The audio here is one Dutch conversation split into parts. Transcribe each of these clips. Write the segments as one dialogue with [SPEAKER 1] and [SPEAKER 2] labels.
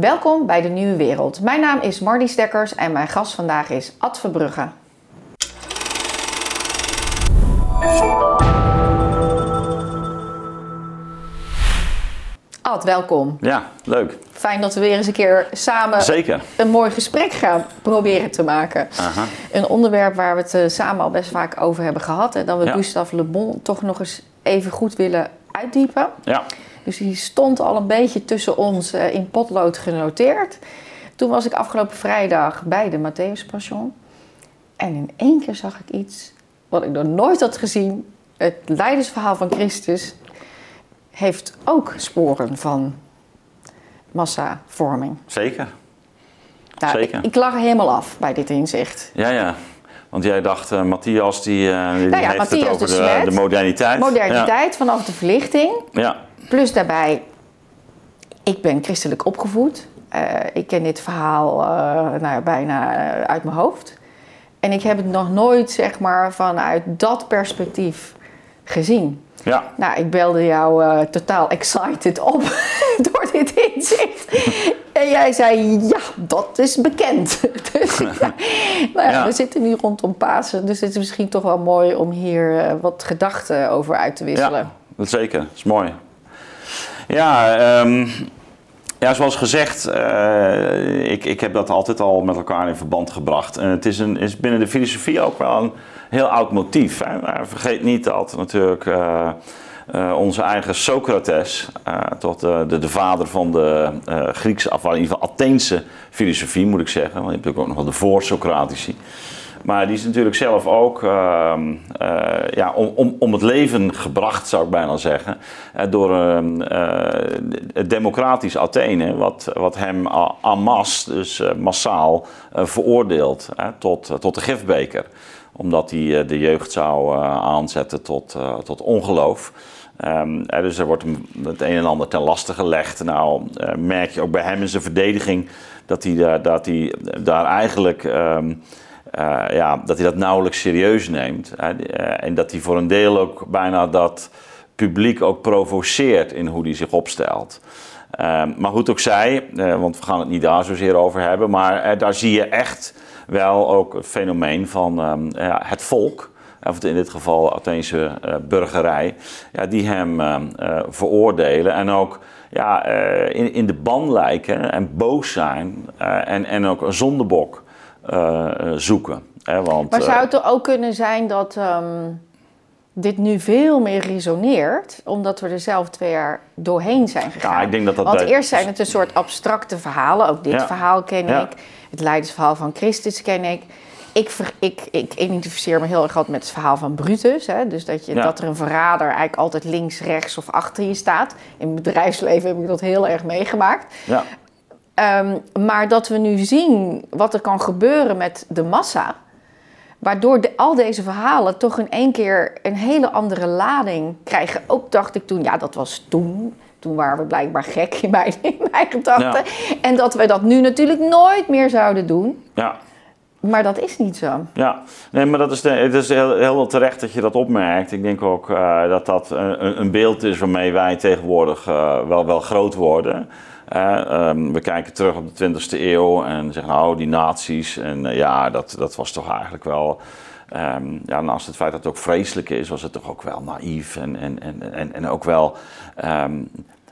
[SPEAKER 1] Welkom bij de Nieuwe Wereld. Mijn naam is Marty Stekkers en mijn gast vandaag is Ad Verbrugge. Ad, welkom.
[SPEAKER 2] Ja, leuk.
[SPEAKER 1] Fijn dat we weer eens een keer samen
[SPEAKER 2] Zeker.
[SPEAKER 1] een mooi gesprek gaan proberen te maken.
[SPEAKER 2] Aha.
[SPEAKER 1] Een onderwerp waar we het eh, samen al best vaak over hebben gehad. En dat we
[SPEAKER 2] Ja.
[SPEAKER 1] Gustave Le Bon toch nog eens even goed willen uitdiepen.
[SPEAKER 2] Ja,
[SPEAKER 1] Dus die stond al een beetje tussen ons eh, in potlood genoteerd. Toen was ik afgelopen vrijdag bij de Matthäus Passion. En in één keer zag ik iets wat ik nog nooit had gezien. Het leidersverhaal van Christus heeft ook sporen van massavorming.
[SPEAKER 2] zeker.
[SPEAKER 1] Nou,
[SPEAKER 2] Zeker.
[SPEAKER 1] Ik, ik lag er helemaal af bij dit inzicht.
[SPEAKER 2] Ja, ja. Want jij dacht, eh, Matthias, die, die
[SPEAKER 1] Nou ja,
[SPEAKER 2] heeft
[SPEAKER 1] Matthias
[SPEAKER 2] het over
[SPEAKER 1] de
[SPEAKER 2] de, moderniteit.
[SPEAKER 1] Moderniteit vanaf de verlichting.
[SPEAKER 2] Ja.
[SPEAKER 1] Plus daarbij, ik ben christelijk opgevoed. Eh, ik ken dit verhaal eh, nou bijna eh, uit mijn hoofd. En ik heb het nog nooit, zeg maar, vanuit dat perspectief gezien.
[SPEAKER 2] ja.
[SPEAKER 1] Nou, ik belde jou totaal excited op door dit inzicht. En jij zei, ja, dat is bekend. Dus, ja. Nou ja, we zitten nu rondom Pasen, dus het is misschien toch wel mooi om hier wat gedachten over uit te wisselen.
[SPEAKER 2] Ja, dat zeker. Dat is mooi. Ja, ehm, ja zoals gezegd, eh, ik, ik heb dat altijd al met elkaar in verband gebracht. En het is, een, is binnen de filosofie ook wel een heel oud motief. Hè? Maar vergeet niet dat natuurlijk eh, eh, onze eigen Socrates, tot de, de, de vader van de Griekse, of in ieder geval Atheense filosofie moet ik zeggen. Want je hebt natuurlijk ook nog wel de voor-Socratici. Maar die is natuurlijk zelf ook ehm, eh, ja, om, om, om het leven gebracht, zou ik bijna zeggen. eh, door ehm, eh, het democratisch Athene, wat, wat hem en masse, dus massaal, veroordeelt tot, tot de gifbeker. Omdat hij de jeugd zou aanzetten tot, tot ongeloof. Ehm, eh, dus er wordt het een en ander ten laste gelegd. Nou, merk je ook bij hem in zijn verdediging dat hij, daar- dat hij daar eigenlijk. Eh, ja, dat hij dat nauwelijks serieus neemt. Eh, en dat hij voor een deel ook bijna dat publiek ook provoceert in hoe hij zich opstelt. Ehm, maar goed ook zij, eh, want we gaan het niet daar zozeer over hebben, maar daar zie je echt wel ook het fenomeen van ehm, het volk, of in dit geval de Atheense burgerij, ja, die hem ehm, eh, veroordelen en ook ja, in, in de ban lijken en boos zijn en, en ook een zondebok zoeken. Hè, want,
[SPEAKER 1] Maar
[SPEAKER 2] eh,
[SPEAKER 1] zou het er ook kunnen zijn dat ehm, dit nu veel meer resoneert, omdat we er zelf twee jaar doorheen zijn gegaan?
[SPEAKER 2] Ja, ik denk dat dat
[SPEAKER 1] Want
[SPEAKER 2] bij-
[SPEAKER 1] eerst zijn het een soort abstracte verhalen. Ook dit
[SPEAKER 2] Ja.
[SPEAKER 1] verhaal ken
[SPEAKER 2] Ja.
[SPEAKER 1] ik. Het leidersverhaal van Christus ken ik. Ik, ik, ik identificeer me heel erg altijd met het verhaal van Brutus. Hè? Dus dat, je,
[SPEAKER 2] Ja.
[SPEAKER 1] dat er een verrader eigenlijk altijd links, rechts of achter je staat. In het bedrijfsleven heb ik dat heel erg meegemaakt.
[SPEAKER 2] ja,
[SPEAKER 1] Ehm, maar dat we nu zien wat er kan gebeuren met de massa. Waardoor de, al deze verhalen toch in één keer een hele andere lading krijgen. Ook dacht ik toen, ja, dat was toen. Toen waren we blijkbaar gek in mijn, in mijn gedachten. En dat we dat nu natuurlijk nooit meer zouden doen.
[SPEAKER 2] ja.
[SPEAKER 1] Maar dat is niet zo.
[SPEAKER 2] Ja, nee, maar dat is, de, het is heel, heel terecht dat je dat opmerkt. Ik denk ook eh, dat dat een, een beeld is waarmee wij tegenwoordig eh, wel, wel groot worden. Eh, ehm, we kijken terug op de 20e eeuw en zeggen, nou, die nazi's. En eh, ja, dat, dat was toch eigenlijk wel. ehm, ja, naast het feit dat het ook vreselijk is, was het toch ook wel naïef. En, en, en, en, en ook wel. ehm,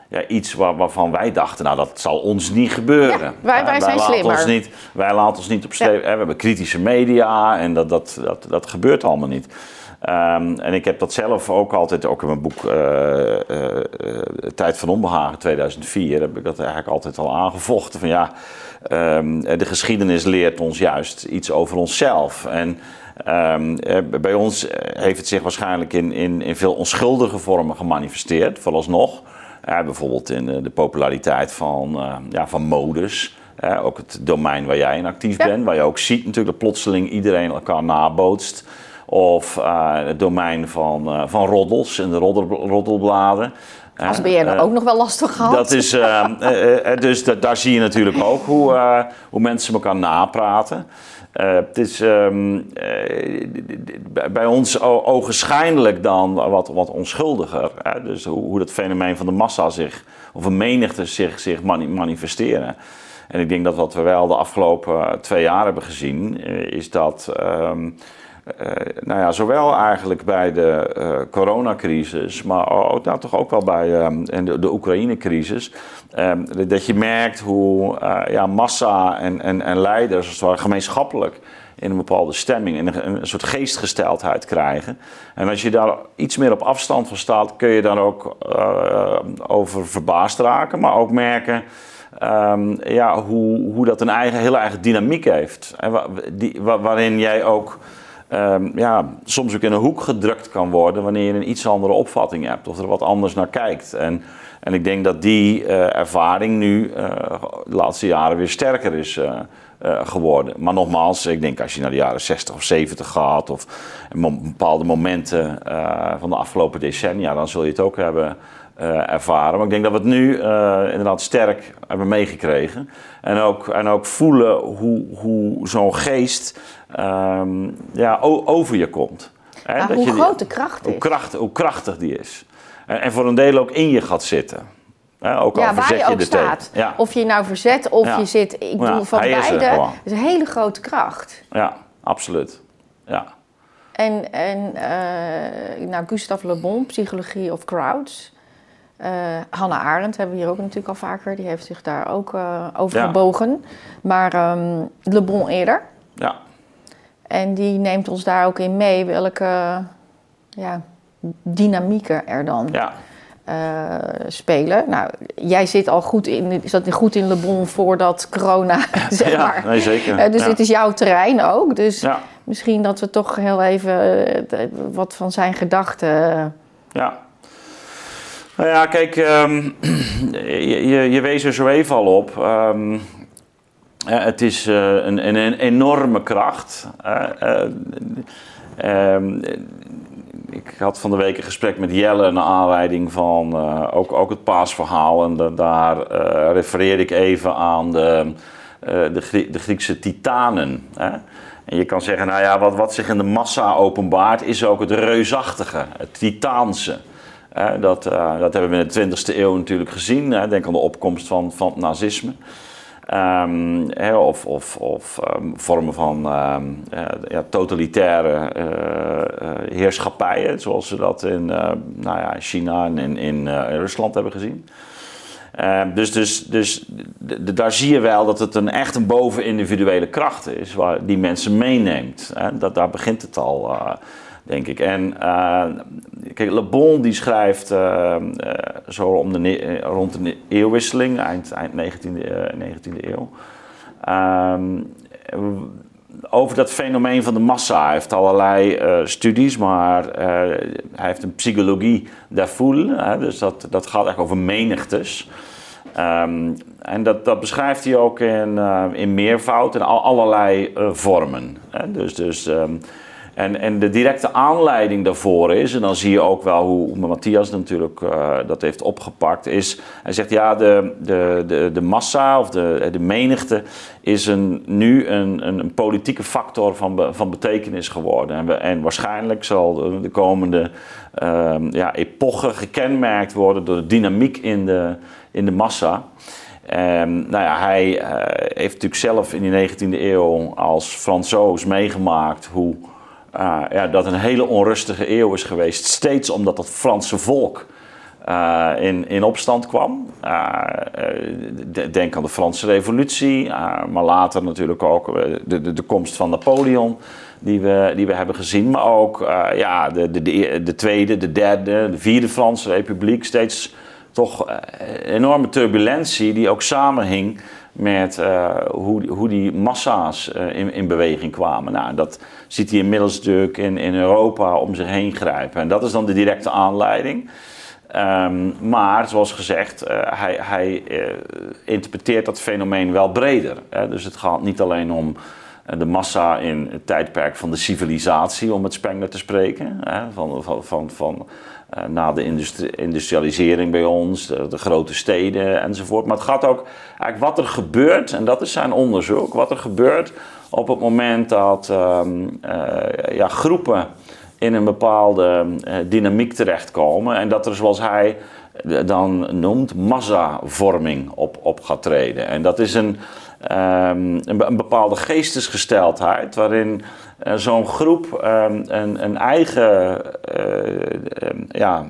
[SPEAKER 2] ja, iets waar, waarvan wij dachten, nou dat zal ons niet gebeuren.
[SPEAKER 1] Ja, wij- wij zijn
[SPEAKER 2] laten
[SPEAKER 1] slimmer.
[SPEAKER 2] Ons niet, wij laten ons niet op hè, We hebben kritische media en dat, dat, dat, dat gebeurt allemaal niet. Ehm, en ik heb dat zelf ook altijd, ook in mijn boek eh, eh, eh, Tijd van Onbehagen 2004, heb ik dat eigenlijk altijd al aangevochten. Van ja, ehm, de geschiedenis leert ons juist iets over onszelf. En ehm, eh, bij ons heeft het zich waarschijnlijk in, in, in veel onschuldige vormen gemanifesteerd, vooralsnog. Ja, bijvoorbeeld in de populariteit van, ja, van modes. Ook het domein waar jij in actief
[SPEAKER 1] Ja.
[SPEAKER 2] bent. Waar je ook ziet natuurlijk dat plotseling iedereen elkaar nabootst. Of eh, het domein van, eh, van roddels en de roddel, roddelbladen.
[SPEAKER 1] Als BN'er ook nog wel lastig gehad.
[SPEAKER 2] Dat is, uh, dus daar zie je natuurlijk ook hoe, hoe mensen elkaar napraten. het is ehm, bij ons ogenschijnlijk dan wat, wat onschuldiger. Hè? Dus hoe, hoe dat fenomeen van de massa zich, of een menigte zich, zich manifesteren. En ik denk dat wat we wel de afgelopen twee jaar hebben gezien, is dat. Ehm, uh, nou ja, zowel eigenlijk bij de uh, coronacrisis, maar ook, nou, toch ook wel bij um, de, de Oekraïne-crisis. Um, dat je merkt hoe uh, ja, massa en, en, en leiders gemeenschappelijk in een bepaalde stemming, in een, soort geestgesteldheid krijgen. En als je daar iets meer op afstand van staat, kun je dan ook over verbaasd raken, maar ook merken. Um, ja, hoe, hoe dat een eigen, hele eigen dynamiek heeft. En die, wa, waarin jij ook um, ja, soms ook in een hoek gedrukt kan worden wanneer je een iets andere opvatting hebt of er wat anders naar kijkt. En, en ik denk dat die uh, ervaring nu uh, de laatste jaren weer sterker is uh, geworden. Maar nogmaals, ik denk als je naar de jaren 60 of 70 gaat of bepaalde momenten van de afgelopen decennia, dan zul je het ook hebben ervaren. Maar ik denk dat we het nu inderdaad sterk hebben meegekregen. En ook, en ook voelen hoe, hoe zo'n geest um, ja, over je komt.
[SPEAKER 1] Hè? Dat hoe je groot de kracht is.
[SPEAKER 2] Hoe, kracht, hoe krachtig die is. En, en, voor een deel ook in je gaat zitten.
[SPEAKER 1] Hè? Ook ja, al waar je, je ook staat. Ja. Of je nou verzet of je zit. Ik bedoel, van beide. Het is een hele grote kracht.
[SPEAKER 2] Ja, absoluut. Ja.
[SPEAKER 1] En, en uh, nou, Gustave Le Bon, Psychologie of Crowds. Uh, Hannah Arendt hebben we hier ook natuurlijk al vaker. Die heeft zich daar ook uh, over gebogen. Maar um, Le Bon eerder.
[SPEAKER 2] Ja.
[SPEAKER 1] En die neemt ons daar ook in mee welke ja, dynamieken er dan ja. uh, spelen. Nou, jij zit al goed in, zat goed in Le Bon voordat corona, zeg ja, maar.
[SPEAKER 2] Nee, zeker.
[SPEAKER 1] Dus dit is jouw terrein ook. Dus misschien dat we toch heel even wat van zijn gedachten...
[SPEAKER 2] Ja. Nou ja, kijk, um, je, je, wees er zo even al op. Um, het is uh, een, een, enorme kracht. Uh, um, ik had van de week een gesprek met Jelle naar aanleiding van ook, ook het paasverhaal. En daar refereerde ik even aan de, de, de, Griekse titanen. En je kan zeggen, nou ja, wat, wat zich in de massa openbaart is ook het reusachtige, het titaanse. Dat, dat hebben we in de 20e eeuw natuurlijk gezien. Denk aan de opkomst van, van het nazisme. Um, of, of, of um, vormen van um, uh, ja, totalitaire uh, heerschappijen, zoals we dat in nou ja, China en in, in Rusland hebben gezien. dus dus, dus daar zie je wel dat het een echt een bovenindividuele kracht is, waar die mensen meeneemt. Hè? Dat, daar begint het al denk ik. En uh, kijk, Le Bon die schrijft uh, uh, zo de rond de eeuwwisseling, eind, eind 19e, 19e eeuw. Um, over dat fenomeen van de massa. Hij heeft allerlei studies, maar hij heeft een psychologie der foule. dus dat, dat gaat echt over menigtes. Um, en dat, dat beschrijft hij ook in, in meervoud al, allerlei vormen. Dus, dus um, en, en de directe aanleiding daarvoor is, en dan zie je ook wel hoe, Matthias natuurlijk uh, dat heeft opgepakt, is hij zegt ja, de, de, de, de massa of de, de menigte is een, nu een, een, politieke factor van, van betekenis geworden. En, we, en waarschijnlijk zal de, de komende uh, ja, epoche gekenmerkt worden door de dynamiek in de, in de massa. Um, nou ja, hij uh, heeft natuurlijk zelf in de 19e eeuw als Fransoos meegemaakt hoe uh, ja, dat een hele onrustige eeuw is geweest. Steeds omdat het Franse volk uh, in, in opstand kwam. Uh, denk aan de Franse Revolutie, maar later natuurlijk ook de, de, de, komst van Napoleon. Die we, die we hebben gezien, maar ook ja, de, de, de, de, tweede, de derde, de vierde Franse Republiek. Steeds toch enorme turbulentie die ook samenhing met uh, hoe, hoe die massa's uh, in, in beweging kwamen. Nou, dat ziet hij inmiddels natuurlijk in, in Europa om zich heen grijpen. En dat is dan de directe aanleiding. Um, maar zoals gezegd, uh, hij, hij interpreteert dat fenomeen wel breder. Dus het gaat niet alleen om de massa in het tijdperk van de civilisatie, om met Spengler te spreken. Van, van, van, van na de industrialisering bij ons, de, grote steden enzovoort. Maar het gaat ook eigenlijk wat er gebeurt, en dat is zijn onderzoek, wat er gebeurt op het moment dat ehm, ja, groepen in een bepaalde dynamiek terechtkomen en dat er, zoals hij dan noemt, massavorming op, op gaat treden. En dat is een, um, een, bepaalde geestesgesteldheid waarin uh, zo'n groep um, een, een, eigen uh, ja,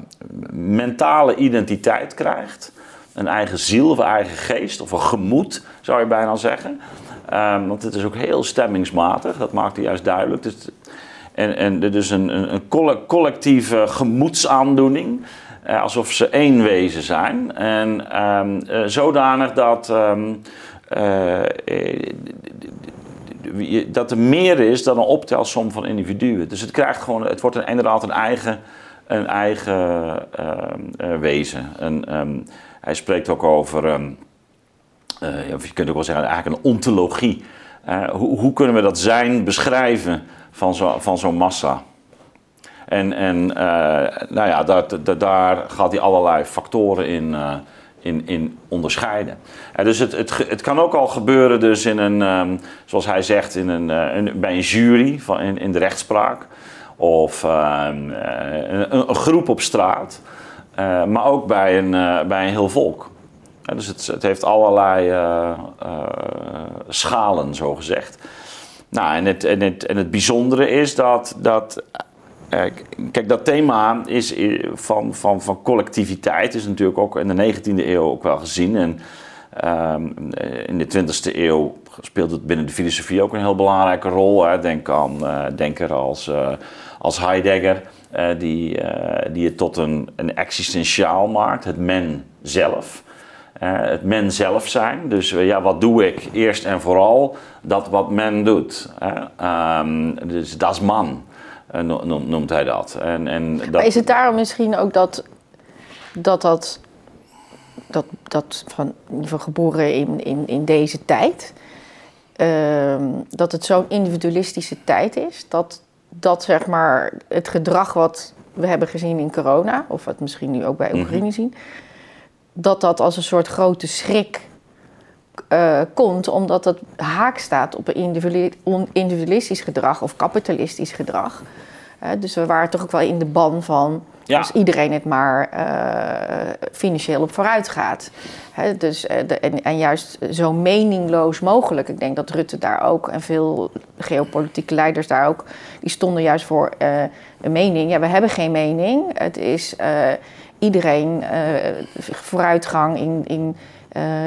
[SPEAKER 2] mentale identiteit krijgt. Een eigen ziel of een eigen geest of een gemoed zou je bijna zeggen. Want het is ook heel stemmingsmatig, dat maakt hij juist duidelijk. Dus, en, en dus een, een, een collectieve gemoedsaandoening. Eh, alsof ze één wezen zijn. En zodanig dat, dat er meer is dan een optelsom van individuen. Dus het krijgt gewoon, het wordt een, inderdaad een eigen, een eigen uh, wezen. En, um, hij spreekt ook over, of je kunt ook wel zeggen, eigenlijk een ontologie. hoe, hoe kunnen we dat zijn beschrijven van zo'n van massa? En, en eh, nou ja, daar, gaat hij allerlei factoren in, in, in onderscheiden. En dus het, het, het kan ook al gebeuren dus in een, um, zoals hij zegt, in een, uh, bij een jury van, in, in de rechtspraak. Of um, een, een, groep op straat. maar ook bij een, bij een heel volk. dus het, het heeft allerlei schalen, zo gezegd. Nou, en het, en het, en het bijzondere is dat, dat eh, kijk, dat thema is van, van, van collectiviteit is natuurlijk ook in de 19e eeuw ook wel gezien. En ehm, in de 20e eeuw speelt het binnen de filosofie ook een heel belangrijke rol. Hè. Denk aan uh, denker als, uh, als Heidegger, die, die het tot een, een existentiaal maakt, het men zelf. het men zelf zijn. Dus ja, wat doe ik eerst en vooral? Dat wat men doet. Um, dus dat is man. Eh, noemt hij dat. En, en dat...
[SPEAKER 1] Maar is het daarom misschien ook dat dat, dat, dat, dat van, van geboren in, in, in deze tijd, uh, dat het zo'n individualistische tijd is, dat, dat zeg maar het gedrag wat we hebben gezien in corona, of wat misschien nu ook bij mhm. Oekraïne zien, dat dat als een soort grote schrik uh, komt omdat het haak staat op een individualistisch gedrag of kapitalistisch gedrag. Uh, dus we waren toch ook wel in de ban van als iedereen het maar uh, financieel op vooruit gaat. Hè, dus, de, en, en, juist zo meningloos mogelijk. Ik denk dat Rutte daar ook en veel geopolitieke leiders daar ook, die stonden juist voor een mening. Ja, we hebben geen mening. Het is iedereen vooruitgang in. in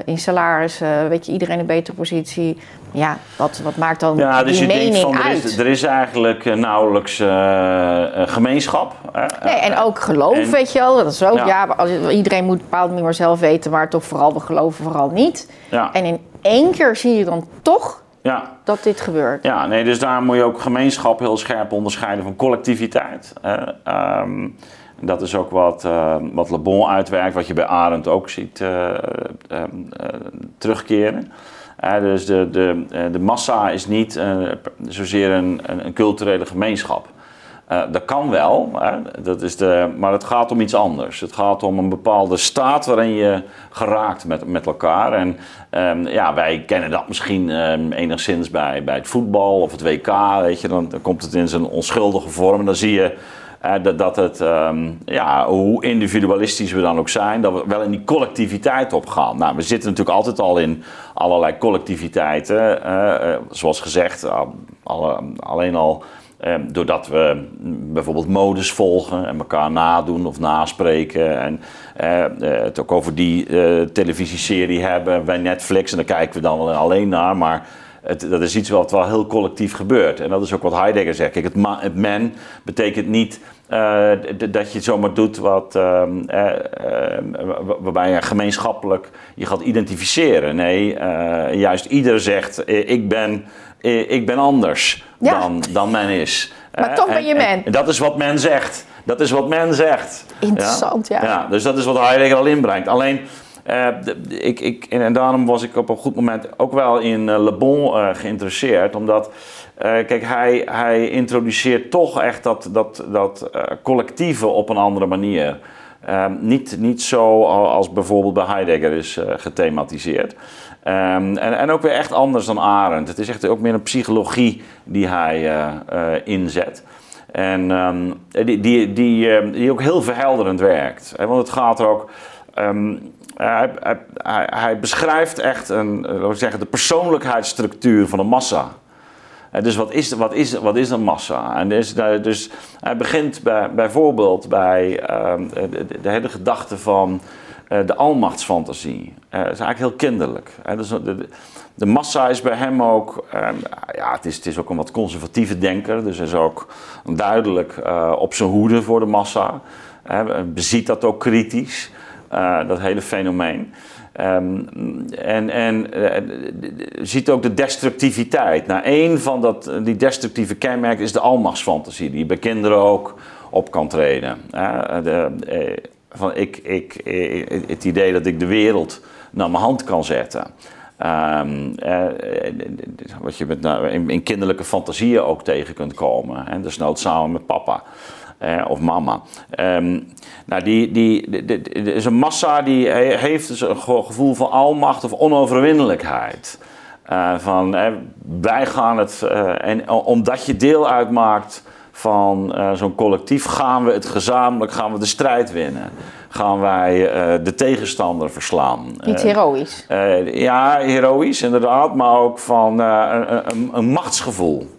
[SPEAKER 1] in salaris, uh, weet je, iedereen een betere positie. Ja, wat, wat maakt dan ja, dus die je mening denkt van,
[SPEAKER 2] uit? Er is, er is eigenlijk uh, nauwelijks gemeenschap.
[SPEAKER 1] nee, en ook geloof, weet je wel. Dat is ook, ja, iedereen moet bepaald niet meer zelf weten, maar toch vooral, we geloven vooral niet. Ja. En in één keer zie je dan toch ja. dat dit gebeurt.
[SPEAKER 2] Ja, nee, dus daar moet je ook gemeenschap heel scherp onderscheiden van collectiviteit. Um, dat is ook wat, uh, wat Le Bon uitwerkt, wat je bij Arendt ook ziet uh, uh, terugkeren. dus de, de, de massa is niet zozeer een, een, culturele gemeenschap. dat kan wel, dat is de, maar het gaat om iets anders. Het gaat om een bepaalde staat waarin je geraakt met, met elkaar. En um, ja, wij kennen dat misschien um, enigszins bij, bij het voetbal of het WK. Weet je, dan, dan komt het in zijn onschuldige vorm en dan zie je dat, dat het, um, ja, hoe individualistisch we dan ook zijn, dat we wel in die collectiviteit opgaan. Nou, we zitten natuurlijk altijd al in allerlei collectiviteiten. Uh, zoals gezegd, alle, alleen al um, doordat we bijvoorbeeld modes volgen en elkaar nadoen of naspreken. En het ook over die televisieserie hebben bij Netflix. En daar kijken we dan alleen naar. Maar het, dat is iets wat wel heel collectief gebeurt. En dat is ook wat Heidegger zegt. Kijk, het, het men betekent niet uh, dat je zomaar doet wat, uh, uh, waarbij je gemeenschappelijk je gaat identificeren. Nee, juist ieder zegt: ik ben, ik ben anders dan, dan men is.
[SPEAKER 1] Maar toch ben je men.
[SPEAKER 2] En, dat is wat men zegt. Dat is wat men zegt.
[SPEAKER 1] Interessant, ja.
[SPEAKER 2] ja. ja dus dat is wat Heidegger al inbrengt. Alleen Uh, ik, ik, en daarom was ik op een goed moment ook wel in uh, Le Bon uh, geïnteresseerd. Omdat, kijk, hij, hij introduceert toch echt dat, dat, dat collectieve op een andere manier. Ehm, niet, niet zo als bijvoorbeeld bij Heidegger is gethematiseerd. Um, en, en ook weer echt anders dan Arendt. Het is echt ook meer een psychologie die hij inzet. En um, die, die, die, die ook heel verhelderend werkt. Want het gaat er ook. Um, hij, hij, hij, beschrijft echt een, laten we zeggen, de persoonlijkheidsstructuur van een massa. En dus wat is, wat, is, wat is een massa? En dus, dus hij begint bij, bijvoorbeeld bij um, de, hele gedachte van uh, de almachtsfantasie. Dat is eigenlijk heel kinderlijk. Dus de, massa is bij hem ook, um, ja, het is, het is ook een wat conservatieve denker. Dus hij is ook duidelijk op zijn hoede voor de massa. Beziet dat ook kritisch. Uh, dat hele fenomeen. Um, en en uh, ziet ook de destructiviteit. Nou, een van dat, die destructieve kenmerken is de almachtsfantasie, die bij kinderen ook op kan treden. De, eh, van ik, ik, het idee dat ik de wereld naar mijn hand kan zetten. Um, wat je met, nou, in, in, kinderlijke fantasieën ook tegen kunt komen. En desnoods samen met papa eh, of mama. Um, nou, die, die, die, is een massa die heeft dus een gevoel van almacht of onoverwinnelijkheid. Uh, van eh, wij gaan het, uh, en omdat je deel uitmaakt van zo'n collectief, gaan we het gezamenlijk, gaan we de strijd winnen. Gaan wij de tegenstander verslaan.
[SPEAKER 1] Niet heroïs.
[SPEAKER 2] ja, heroïs inderdaad, maar ook van een, een, een machtsgevoel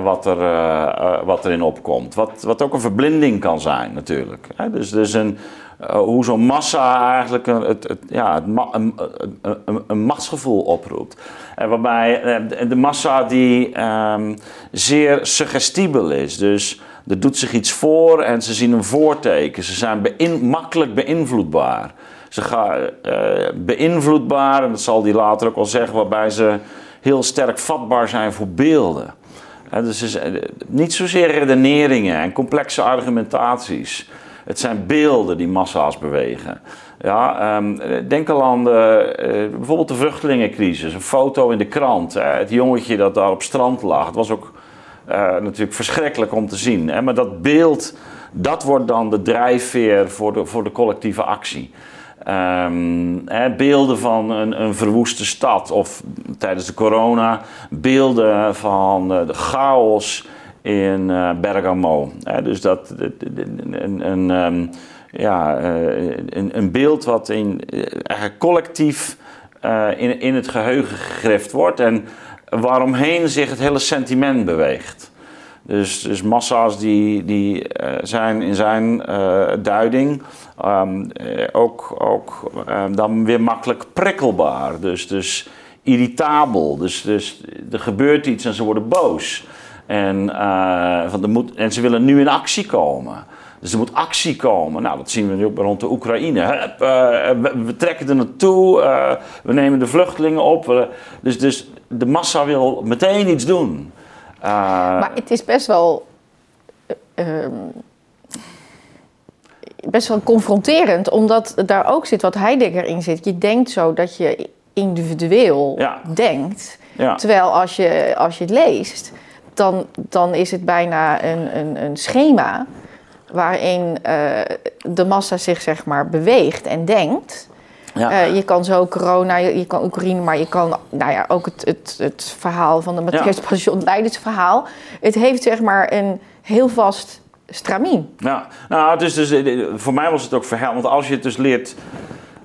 [SPEAKER 2] wat, er, uh, wat erin opkomt. Wat, wat ook een verblinding kan zijn natuurlijk. Dus, dus een, hoe zo'n massa eigenlijk een, het, ja, het een, een, een, machtsgevoel oproept. En waarbij de, massa die um, zeer suggestibel is. Dus er doet zich iets voor en ze zien een voorteken. Ze zijn makkelijk beïnvloedbaar. Ze gaan beïnvloedbaar, en dat zal die later ook wel zeggen, waarbij ze heel sterk vatbaar zijn voor beelden dus is, eh, niet zozeer redeneringen en complexe argumentaties. Het zijn beelden die massa's bewegen. Ja, um, denk al aan de, uh, bijvoorbeeld de vluchtelingencrisis. Een foto in de krant. Hè, het jongetje dat daar op strand lag. Het was ook natuurlijk verschrikkelijk om te zien. Hè, maar dat beeld, dat wordt dan de drijfveer voor de, voor de collectieve actie. Um, beelden van een, een, verwoeste stad of tijdens de corona beelden van uh, de chaos in uh, Bergamo. dus dat een, een, um, ja, uh, een, een, beeld wat in, collectief in, in het geheugen gegrift wordt en waaromheen zich het hele sentiment beweegt. Dus, dus massa's die, die zijn in zijn duiding um, ook, ook um, dan weer makkelijk prikkelbaar. Dus, dus irritabel. Dus, dus er gebeurt iets en ze worden boos. En, van de moet, en ze willen nu in actie komen. Dus er moet actie komen. Nou, dat zien we nu ook rond de Oekraïne. Uh, we, trekken er naartoe, we nemen de vluchtelingen op. dus, dus de massa wil meteen iets doen.
[SPEAKER 1] maar het is best wel ehm, best wel confronterend, omdat daar ook zit wat Heidegger in zit. Je denkt zo dat je individueel denkt. Terwijl als je, als je het leest, dan, dan is het bijna een, een, een schema waarin uh, de massa zich zeg maar beweegt en denkt. Ja. Uh, je kan zo corona, je, je, kan Oekraïne, maar je kan nou ja, ook het, het, het verhaal van de Matthäus ja. Passion, leidersverhaal. Het heeft zeg maar een heel vast stramien.
[SPEAKER 2] Ja, nou, dus, dus voor mij was het ook verhaal. Want als je het dus leert,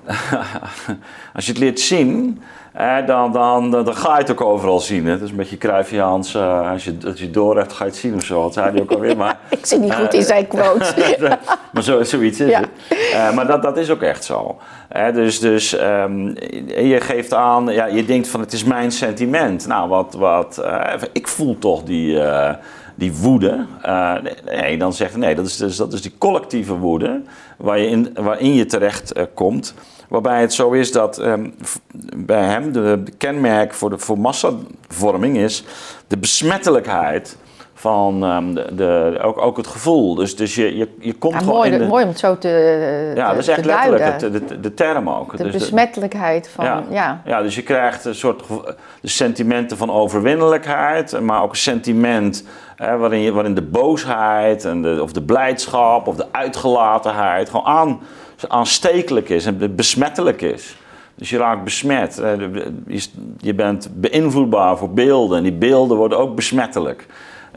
[SPEAKER 2] als je het leert zien, dan, dan, dan, ga je het ook overal zien. Hè. Het is een beetje Cruyffiaans, uh, als, je, als je door hebt, ga je het zien of zo. Dat zei hij ook alweer. Maar,
[SPEAKER 1] ik zie niet goed in zijn quote.
[SPEAKER 2] maar zo, zoiets is het. Uh, maar dat, dat is ook echt zo. dus dus um, je geeft aan, ja, je denkt van het is mijn sentiment. Nou, wat, wat, ik voel toch die die woede, uh, nee, dan zegt nee, dat is, dus, dat is die collectieve woede waar je in, waarin je terecht uh, komt. Waarbij het zo is dat um, bij hem de, de, kenmerk voor, de, voor massavorming is de besmettelijkheid van ehm, de, de, ook, ook het gevoel. Dus, dus je, je, je komt
[SPEAKER 1] Ja,
[SPEAKER 2] gewoon
[SPEAKER 1] mooi,
[SPEAKER 2] in de...
[SPEAKER 1] mooi om het zo te,
[SPEAKER 2] ja, dat is echt
[SPEAKER 1] te
[SPEAKER 2] letterlijk het, de, de term ook.
[SPEAKER 1] de
[SPEAKER 2] Dus
[SPEAKER 1] besmettelijkheid van,
[SPEAKER 2] ja.
[SPEAKER 1] ja.
[SPEAKER 2] Ja, dus je krijgt een soort de sentimenten van overwinnelijkheid, maar ook een sentiment hè, waarin, je, waarin de boosheid en de, of de blijdschap of de uitgelatenheid gewoon aan, aanstekelijk is en besmettelijk is. Dus je raakt besmet. Eh, je bent beïnvloedbaar voor beelden en die beelden worden ook besmettelijk.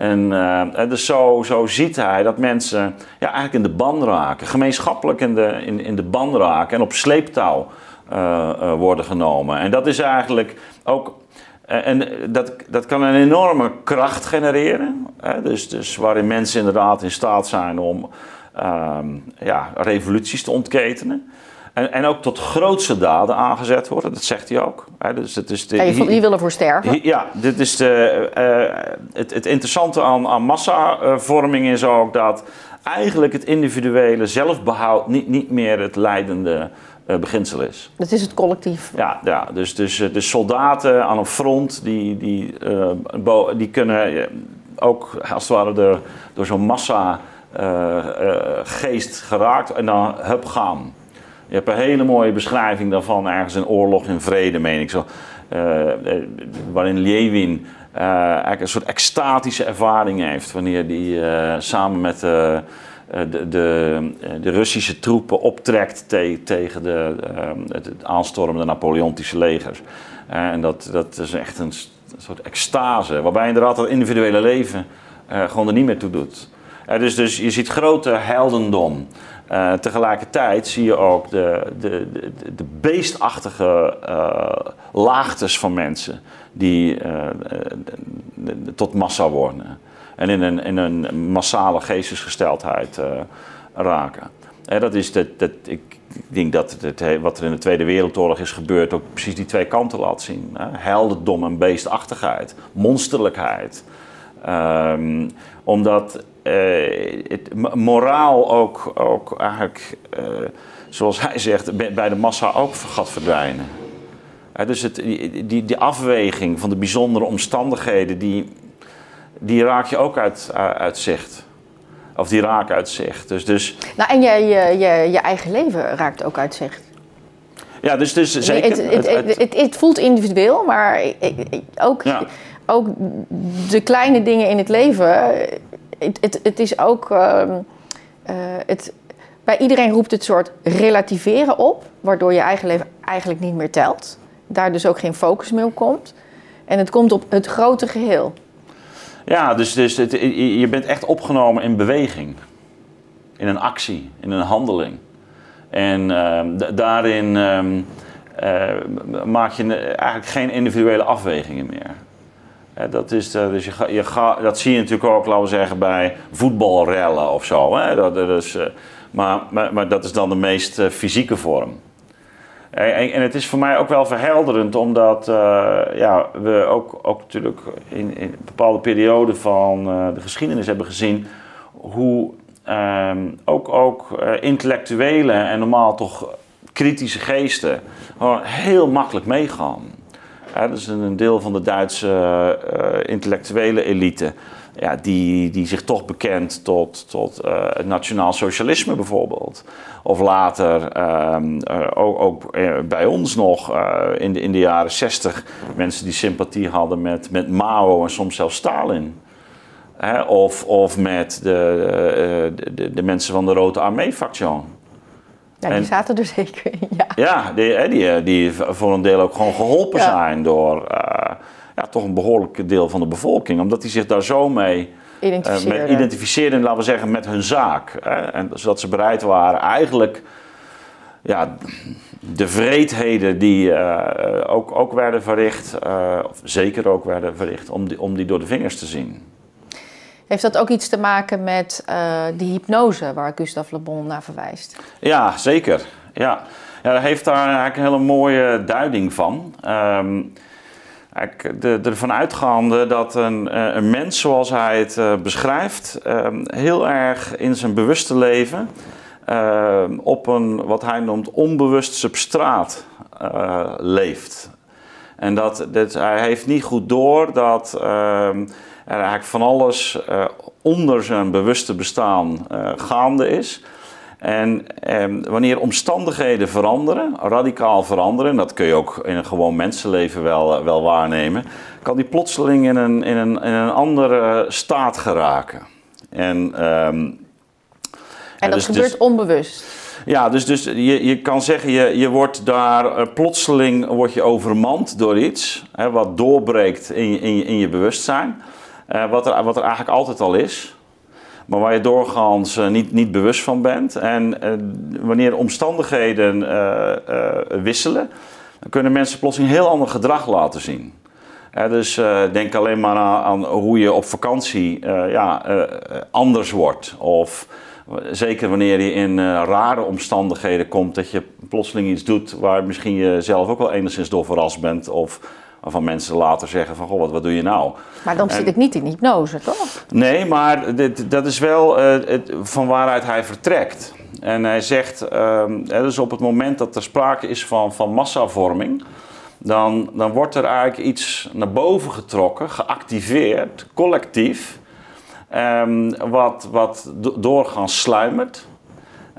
[SPEAKER 2] En eh, en dus zo, zo ziet hij dat mensen ja, eigenlijk in de ban raken, gemeenschappelijk in de, in, in de ban raken en op sleeptouw eh, eh, worden genomen. En dat is eigenlijk ook. eh, En dat, dat kan een enorme kracht genereren. Hè? Dus, dus waarin mensen inderdaad in staat zijn om ehm, ja, revoluties te ontketenen. En, en ook tot grootste daden aangezet worden, dat zegt hij ook. Hè? Dus het is de,
[SPEAKER 1] Ja, je, je wil ervoor sterven.
[SPEAKER 2] Ja, dit is de, eh, het, het interessante aan, aan massavorming is ook dat eigenlijk het individuele zelfbehoud niet, niet meer het leidende eh, beginsel is.
[SPEAKER 1] Dat is het collectief.
[SPEAKER 2] Ja, ja dus, dus eh, de soldaten aan een front, die, die, die kunnen ook als het ware door, door zo'n massa eh, eh, geest geraakt en dan hup gaan. Je hebt een hele mooie beschrijving daarvan ergens in Oorlog in Vrede, meen ik zo. eh, eh, waarin Lewin eh, eigenlijk een soort extatische ervaring heeft wanneer hij samen met de, de, de Russische troepen optrekt te- tegen de, het, aanstormende Napoleontische leger. En dat, dat is echt een soort extase, waarbij inderdaad het individuele leven gewoon er niet meer toe doet. Dus, dus je ziet grote heldendom. Eh, tegelijkertijd zie je ook de, de, de, de beestachtige eh, laagtes van mensen die eh, tot massa worden. En in een, in een massale geestesgesteldheid raken. Dat is dat, ik denk dat het, he- wat er in de Tweede Wereldoorlog is gebeurd ook precies die twee kanten laat zien. Hè? Heldendom en beestachtigheid, monsterlijkheid. Ehm, omdat het m- moraal ook, ook eigenlijk, eh, zoals hij zegt, bij de massa ook gaat verdwijnen. Dus het, die, die, die afweging van de bijzondere omstandigheden, die, die raak je ook uit, uit zicht. Of die raken uit zicht. Dus, dus
[SPEAKER 1] Nou, en je, je, je, je eigen leven raakt ook uit zicht.
[SPEAKER 2] ja, dus, dus zeker.
[SPEAKER 1] Het, het,
[SPEAKER 2] het- het-
[SPEAKER 1] het, het, het voelt individueel, maar ook,
[SPEAKER 2] Ja.
[SPEAKER 1] ook de kleine dingen in het leven. Het, is ook. ehm, eh, het, bij iedereen roept het soort relativeren op, waardoor je eigen leven eigenlijk niet meer telt. Daar dus ook geen focus meer op komt. En het komt op het grote geheel.
[SPEAKER 2] Ja, dus, dus je bent echt opgenomen in beweging. In een actie, in een handeling. En ehm, da- daarin ehm, eh, maak je eigenlijk geen individuele afwegingen meer. Dat, is, eh, dus je, je ga, dat zie je natuurlijk ook, laten we zeggen, bij voetbalrellen of zo. Hè? Dat, is, eh, maar, maar, maar dat is dan de meest eh, fysieke vorm. En, en- het is voor mij ook wel verhelderend, omdat ja, we ook, ook natuurlijk in, in bepaalde perioden van de geschiedenis hebben gezien hoe ehm, ook, ook eh, intellectuele en normaal toch kritische geesten heel makkelijk meegaan. Ja, is een deel van de Duitse eh, intellectuele elite. Ja, die, die zich toch bekend tot, tot eh, het nationaal socialisme bijvoorbeeld. Of later, ehm, eh, ook, ook bij ons nog in, de, in de jaren zestig, mensen die sympathie hadden met, met Mao en soms zelfs Stalin. Hè, of, of met de, de, de, de mensen van de Rode Armee-factie.
[SPEAKER 1] Ja, die
[SPEAKER 2] En-
[SPEAKER 1] zaten er zeker in. Ja.
[SPEAKER 2] Ja, die, die, die voor een deel ook gewoon geholpen
[SPEAKER 1] Ja.
[SPEAKER 2] zijn door eh, ja, toch een behoorlijk deel van de bevolking. Omdat die zich daar zo mee eh, identificeerden, laten we zeggen, met hun zaak. Hè? En zodat ze bereid waren eigenlijk ja, de vreedheden die eh, ook, ook werden verricht, eh, of zeker ook werden verricht, om die, om die door de vingers te zien.
[SPEAKER 1] Heeft dat ook iets te maken met eh, die hypnose waar Gustave Le Bon naar verwijst?
[SPEAKER 2] Ja, zeker. Ja. ja, heeft daar eigenlijk een hele mooie duiding van. Eigenlijk de, ervan uitgaande dat een, eh, een mens, zoals hij het eh, beschrijft, ehm, heel erg in zijn bewuste leven ehm, op een wat hij noemt onbewust substraat leeft. En dat, dat, hij heeft niet goed door dat er eigenlijk van alles onder zijn bewuste bestaan gaande is. En eh, wanneer omstandigheden veranderen, radicaal veranderen, dat kun je ook in een gewoon mensenleven wel, wel waarnemen, kan die plotseling in een, in een, in een andere staat geraken. En, ehm,
[SPEAKER 1] en dat dus, gebeurt dus, onbewust.
[SPEAKER 2] Ja, dus, dus je, je kan zeggen, je, je wordt daar uh, plotseling word je overmand door iets hè, wat doorbreekt in in in je bewustzijn. Uh, wat, er, wat er eigenlijk altijd al is maar waar je doorgaans uh, niet, niet bewust van bent. En uh, wanneer omstandigheden wisselen, dan kunnen mensen plotseling heel ander gedrag laten zien. dus denk alleen maar aan, aan, hoe je op vakantie ja, anders wordt. Of zeker wanneer je in rare omstandigheden komt, dat je plotseling iets doet waar misschien je zelf ook wel enigszins door verrast bent. Of Waarvan mensen later zeggen van, goh, wat, wat doe je nou?
[SPEAKER 1] Maar dan zit ik niet in hypnose, toch?
[SPEAKER 2] Nee, maar dit, dat is wel uh, het, van waaruit hij vertrekt. En hij zegt, uh, dus op het moment dat er sprake is van, van massavorming... Dan, dan wordt er eigenlijk iets naar boven getrokken, geactiveerd, collectief... Um, wat, wat doorgaans sluimert.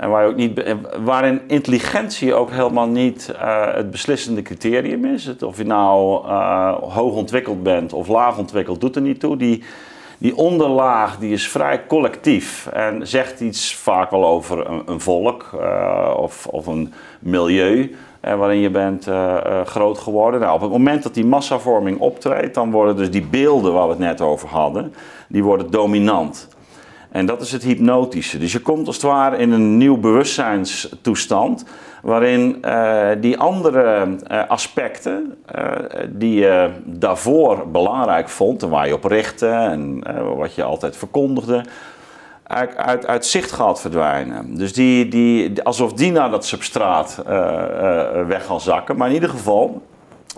[SPEAKER 2] En waar ook niet, waarin intelligentie ook helemaal niet uh, het beslissende criterium is. Of je nou uh, hoog ontwikkeld bent of laag ontwikkeld, doet er niet toe. Die, die onderlaag die is vrij collectief en zegt iets vaak wel over een, een volk uh, of, of een milieu waarin je bent groot geworden. Nou, op het moment dat die massavorming optreedt, dan worden dus die beelden waar we het net over hadden, die worden dominant. En dat is het hypnotische. Dus je komt als het ware in een nieuw bewustzijnstoestand. Waarin uh, die andere uh, aspecten uh, die je daarvoor belangrijk vond en waar je op richtte en wat je altijd verkondigde, uit, uit, uit zicht gaat verdwijnen. Dus die, die, alsof die naar dat substraat weg gaan zakken. Maar in ieder geval,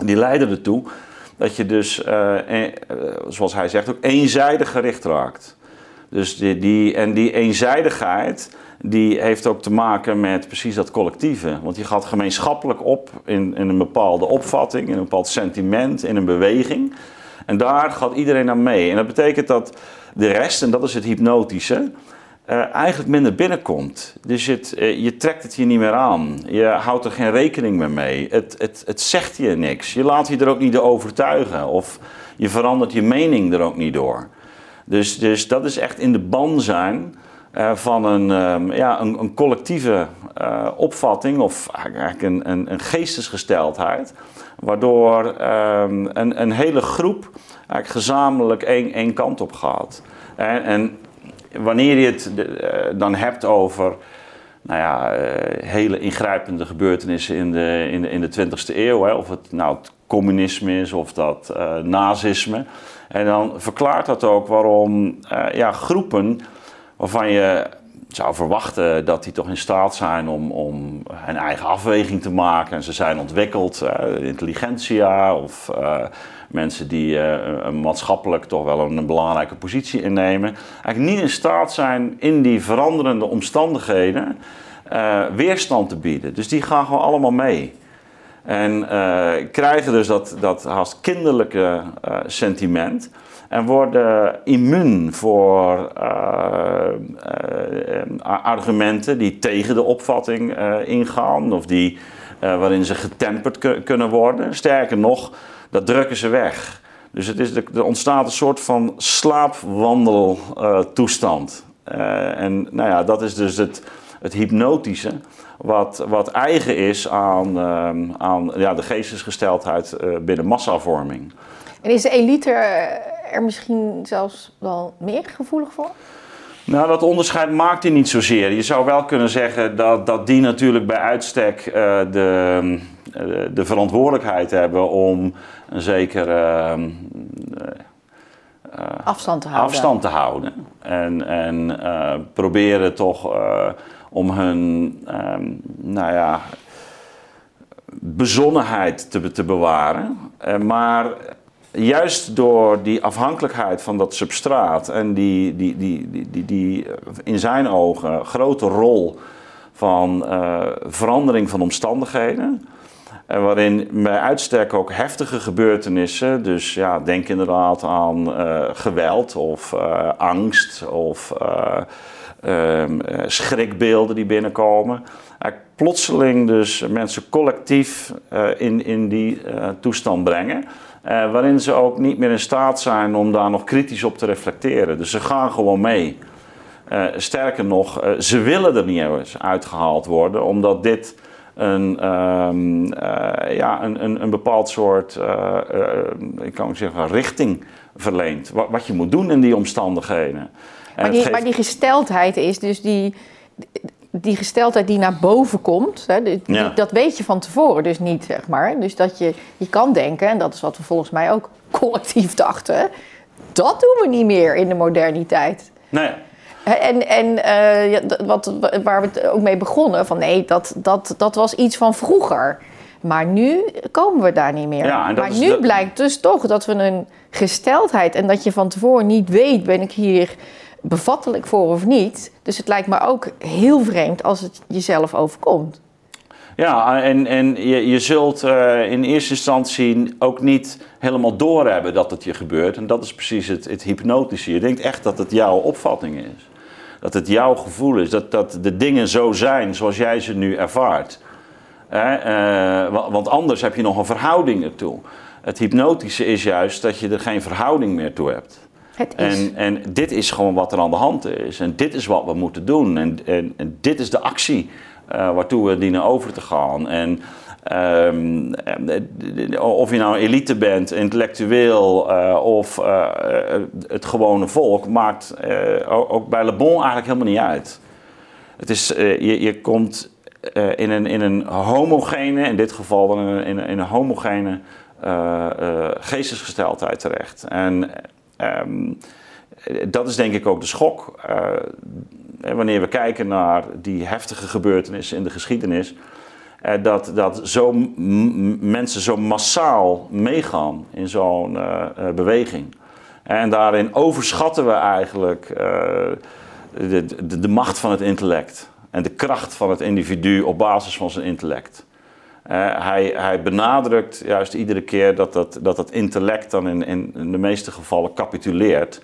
[SPEAKER 2] die leiden ertoe dat je dus, zoals hij zegt, ook eenzijdig gericht raakt. Dus die, en die eenzijdigheid, die heeft ook te maken met precies dat collectieve. Want je gaat gemeenschappelijk op in, in een bepaalde opvatting, in een bepaald sentiment, in een beweging. En daar gaat iedereen aan mee. En dat betekent dat de rest, en dat is het hypnotische, eigenlijk minder binnenkomt. Dus het, uh, je trekt het je niet meer aan. Je houdt er geen rekening meer mee. Het, het, het zegt je niks. Je laat je er ook niet door overtuigen. Of je verandert je mening er ook niet door. Dus, dus dat is echt in de ban zijn uh, van een, um, ja, een, een collectieve uh, opvatting of eigenlijk een, een, een geestesgesteldheid. Waardoor um, een, een hele groep eigenlijk gezamenlijk één, één kant op gaat. En, en wanneer je het uh, dan hebt over nou ja, hele ingrijpende gebeurtenissen in de, in de, in de 20e eeuw, hè, of het nou het communisme is of dat nazisme en dan verklaart dat ook waarom uh, ja, groepen waarvan je zou verwachten dat die toch in staat zijn om, om hun eigen afweging te maken. En ze zijn ontwikkeld, uh, intelligentia of uh, mensen die maatschappelijk toch wel een, belangrijke positie innemen. Eigenlijk niet in staat zijn in die veranderende omstandigheden weerstand te bieden. Dus die gaan gewoon allemaal mee. En uh, krijgen dus dat, dat haast kinderlijke uh, sentiment. En worden immuun voor uh, argumenten die tegen de opvatting ingaan. Of die, waarin ze getemperd kunnen worden. Sterker nog, dat drukken ze weg. Dus het is, er ontstaat een soort van slaapwandeltoestand. en nou ja, dat is dus het, het hypnotische wat, wat eigen is aan, ehm, aan ja, de geestesgesteldheid uh, binnen massavorming.
[SPEAKER 1] En is de elite er misschien zelfs wel meer gevoelig voor?
[SPEAKER 2] Nou, dat onderscheid maakt hij niet zozeer. Je zou wel kunnen zeggen dat, dat die natuurlijk bij uitstek uh, de, uh, de verantwoordelijkheid hebben om een zekere
[SPEAKER 1] afstand te houden.
[SPEAKER 2] Afstand te houden. En, en proberen toch om hun, um, nou ja, bezonnenheid te, te bewaren. Uh, maar juist door die afhankelijkheid van dat substraat en die, die, die, die, die, die in zijn ogen grote rol van uh, verandering van omstandigheden, En waarin bij uitstek ook heftige gebeurtenissen, dus ja, denk inderdaad aan geweld of angst of ehm, schrikbeelden die binnenkomen. plotseling dus mensen collectief in, in die toestand brengen. Waarin ze ook niet meer in staat zijn om daar nog kritisch op te reflecteren. Dus ze gaan gewoon mee. Sterker nog, ze willen er niet eens uitgehaald worden, omdat dit een, um, ja, een, een, een, bepaald soort, ik kan zeggen, richting verleent. Wat, wat, je moet doen in die omstandigheden.
[SPEAKER 1] Maar die, geeft... maar die gesteldheid is dus die, die gesteldheid die naar boven komt, hè, die, dat weet je van tevoren dus niet, zeg maar. Dus dat je, je kan denken, en dat is wat we volgens mij ook collectief dachten, dat doen we niet meer in de moderniteit.
[SPEAKER 2] Nee.
[SPEAKER 1] En, en uh, wat, waar we het ook mee begonnen, van nee, dat, dat, dat was iets van vroeger. Maar nu komen we daar niet meer. Ja, maar nu blijkt dus toch dat we een gesteldheid en dat je van tevoren niet weet, ben ik hier bevattelijk voor of niet. Dus het lijkt me ook heel vreemd als het jezelf overkomt.
[SPEAKER 2] Ja, en, en je, je zult uh, in eerste instantie ook niet helemaal doorhebben dat het je gebeurt. En dat is precies het, het hypnotische. Je denkt echt dat het jouw opvatting is. Dat het jouw gevoel is. Dat, dat de dingen zo zijn zoals jij ze nu ervaart. Uh, want anders heb je nog een verhouding ertoe. Het hypnotische is juist dat je er geen verhouding meer toe hebt. En, en dit is gewoon wat er aan de hand is. En dit is wat we moeten doen. En, en, en dit is de actie uh, waartoe we dienen over te gaan. En um, of je nou elite bent, intellectueel uh, of uh, het gewone volk, maakt ook bij Le Bon eigenlijk helemaal niet uit. Het is, je, je komt in, een, in een homogene, in dit geval in, in, in een homogene geestesgesteldheid terecht. En Um, dat is denk ik ook de schok. Uh, wanneer we kijken naar die heftige gebeurtenissen in de geschiedenis. Dat, dat zo mensen zo massaal meegaan in zo'n beweging. En daarin overschatten we eigenlijk de, de, macht van het intellect. En de kracht van het individu op basis van zijn intellect. Hij, hij, benadrukt juist iedere keer dat dat, dat, intellect dan in, in, de meeste gevallen capituleert.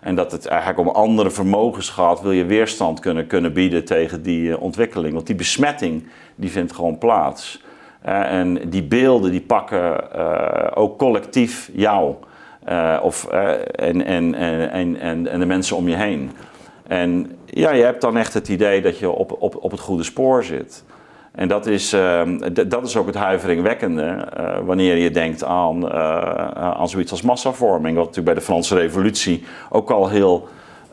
[SPEAKER 2] En dat het eigenlijk om andere vermogens gaat, wil je weerstand kunnen, kunnen bieden tegen die uh, ontwikkeling. Want die besmetting die vindt gewoon plaats. Uh, en die beelden die pakken ook collectief jou of, en, en, en, en, en de mensen om je heen. En ja, je hebt dan echt het idee dat je op, op, op het goede spoor zit. En dat is, ehm, dat is ook het huiveringwekkende uh, wanneer je denkt aan, uh, aan zoiets als massavorming. Wat natuurlijk bij de Franse Revolutie ook al heel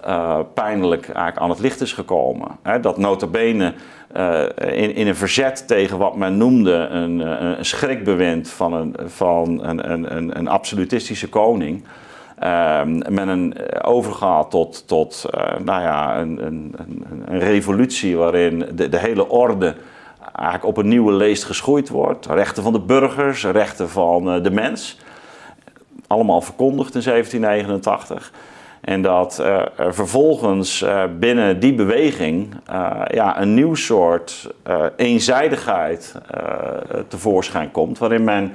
[SPEAKER 2] uh, pijnlijk eigenlijk aan het licht is gekomen. Dat notabene in, in een verzet tegen wat men noemde een, een schrikbewind van een, van een, een, een absolutistische koning. Ehm, men een, overgaat tot, tot nou ja, een, een, een, revolutie waarin de, de hele orde eigenlijk op een nieuwe leest geschoeid wordt. Rechten van de burgers, rechten van eh, de mens. Allemaal verkondigd in 1789. En dat uh, er vervolgens uh, binnen die beweging ja, een nieuw soort eenzijdigheid tevoorschijn komt, waarin men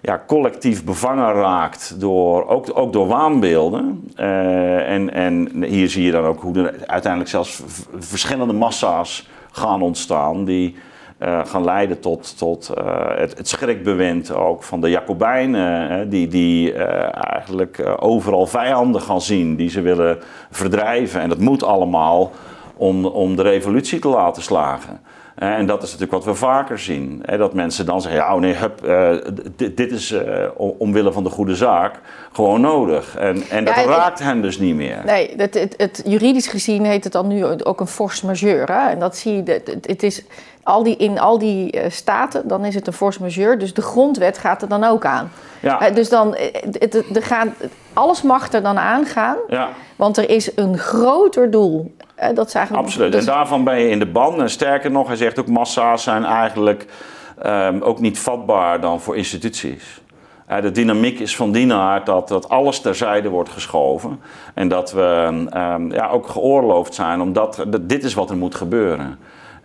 [SPEAKER 2] ja, collectief bevangen raakt door, ook, ook door waanbeelden. en, en hier zie je dan ook hoe er uiteindelijk zelfs verschillende massa's gaan ontstaan die uh, gaan leiden tot, tot uh, het, het, schrikbewind ook van de Jacobijnen, die, die uh, eigenlijk overal vijanden gaan zien, die ze willen verdrijven. En dat moet allemaal om, om de revolutie te laten slagen. En dat is natuurlijk wat we vaker zien. Dat mensen dan zeggen, ja, oh nee, hup, dit, dit, is omwille van de goede zaak gewoon nodig. En, en dat raakt hen dus niet meer.
[SPEAKER 1] Nee, het, het, het, juridisch gezien heet het dan nu ook een force majeure. En dat zie je, het is al die, in al die uh, staten, dan is het een force majeure. Dus de grondwet gaat er dan ook aan. Ja. Uh, dus dan, eh, het, er gaan, alles mag er dan aangaan. Ja. Want er is een groter doel. Uh, dat is eigenlijk,
[SPEAKER 2] Absoluut. En daarvan ben je in de ban. En sterker nog, hij zegt ook massa's zijn eigenlijk um, ook niet vatbaar dan voor instituties. de dynamiek is van die aard dat, dat alles terzijde wordt geschoven. En dat we um, ja, ook geoorloofd zijn, omdat dit is wat er moet gebeuren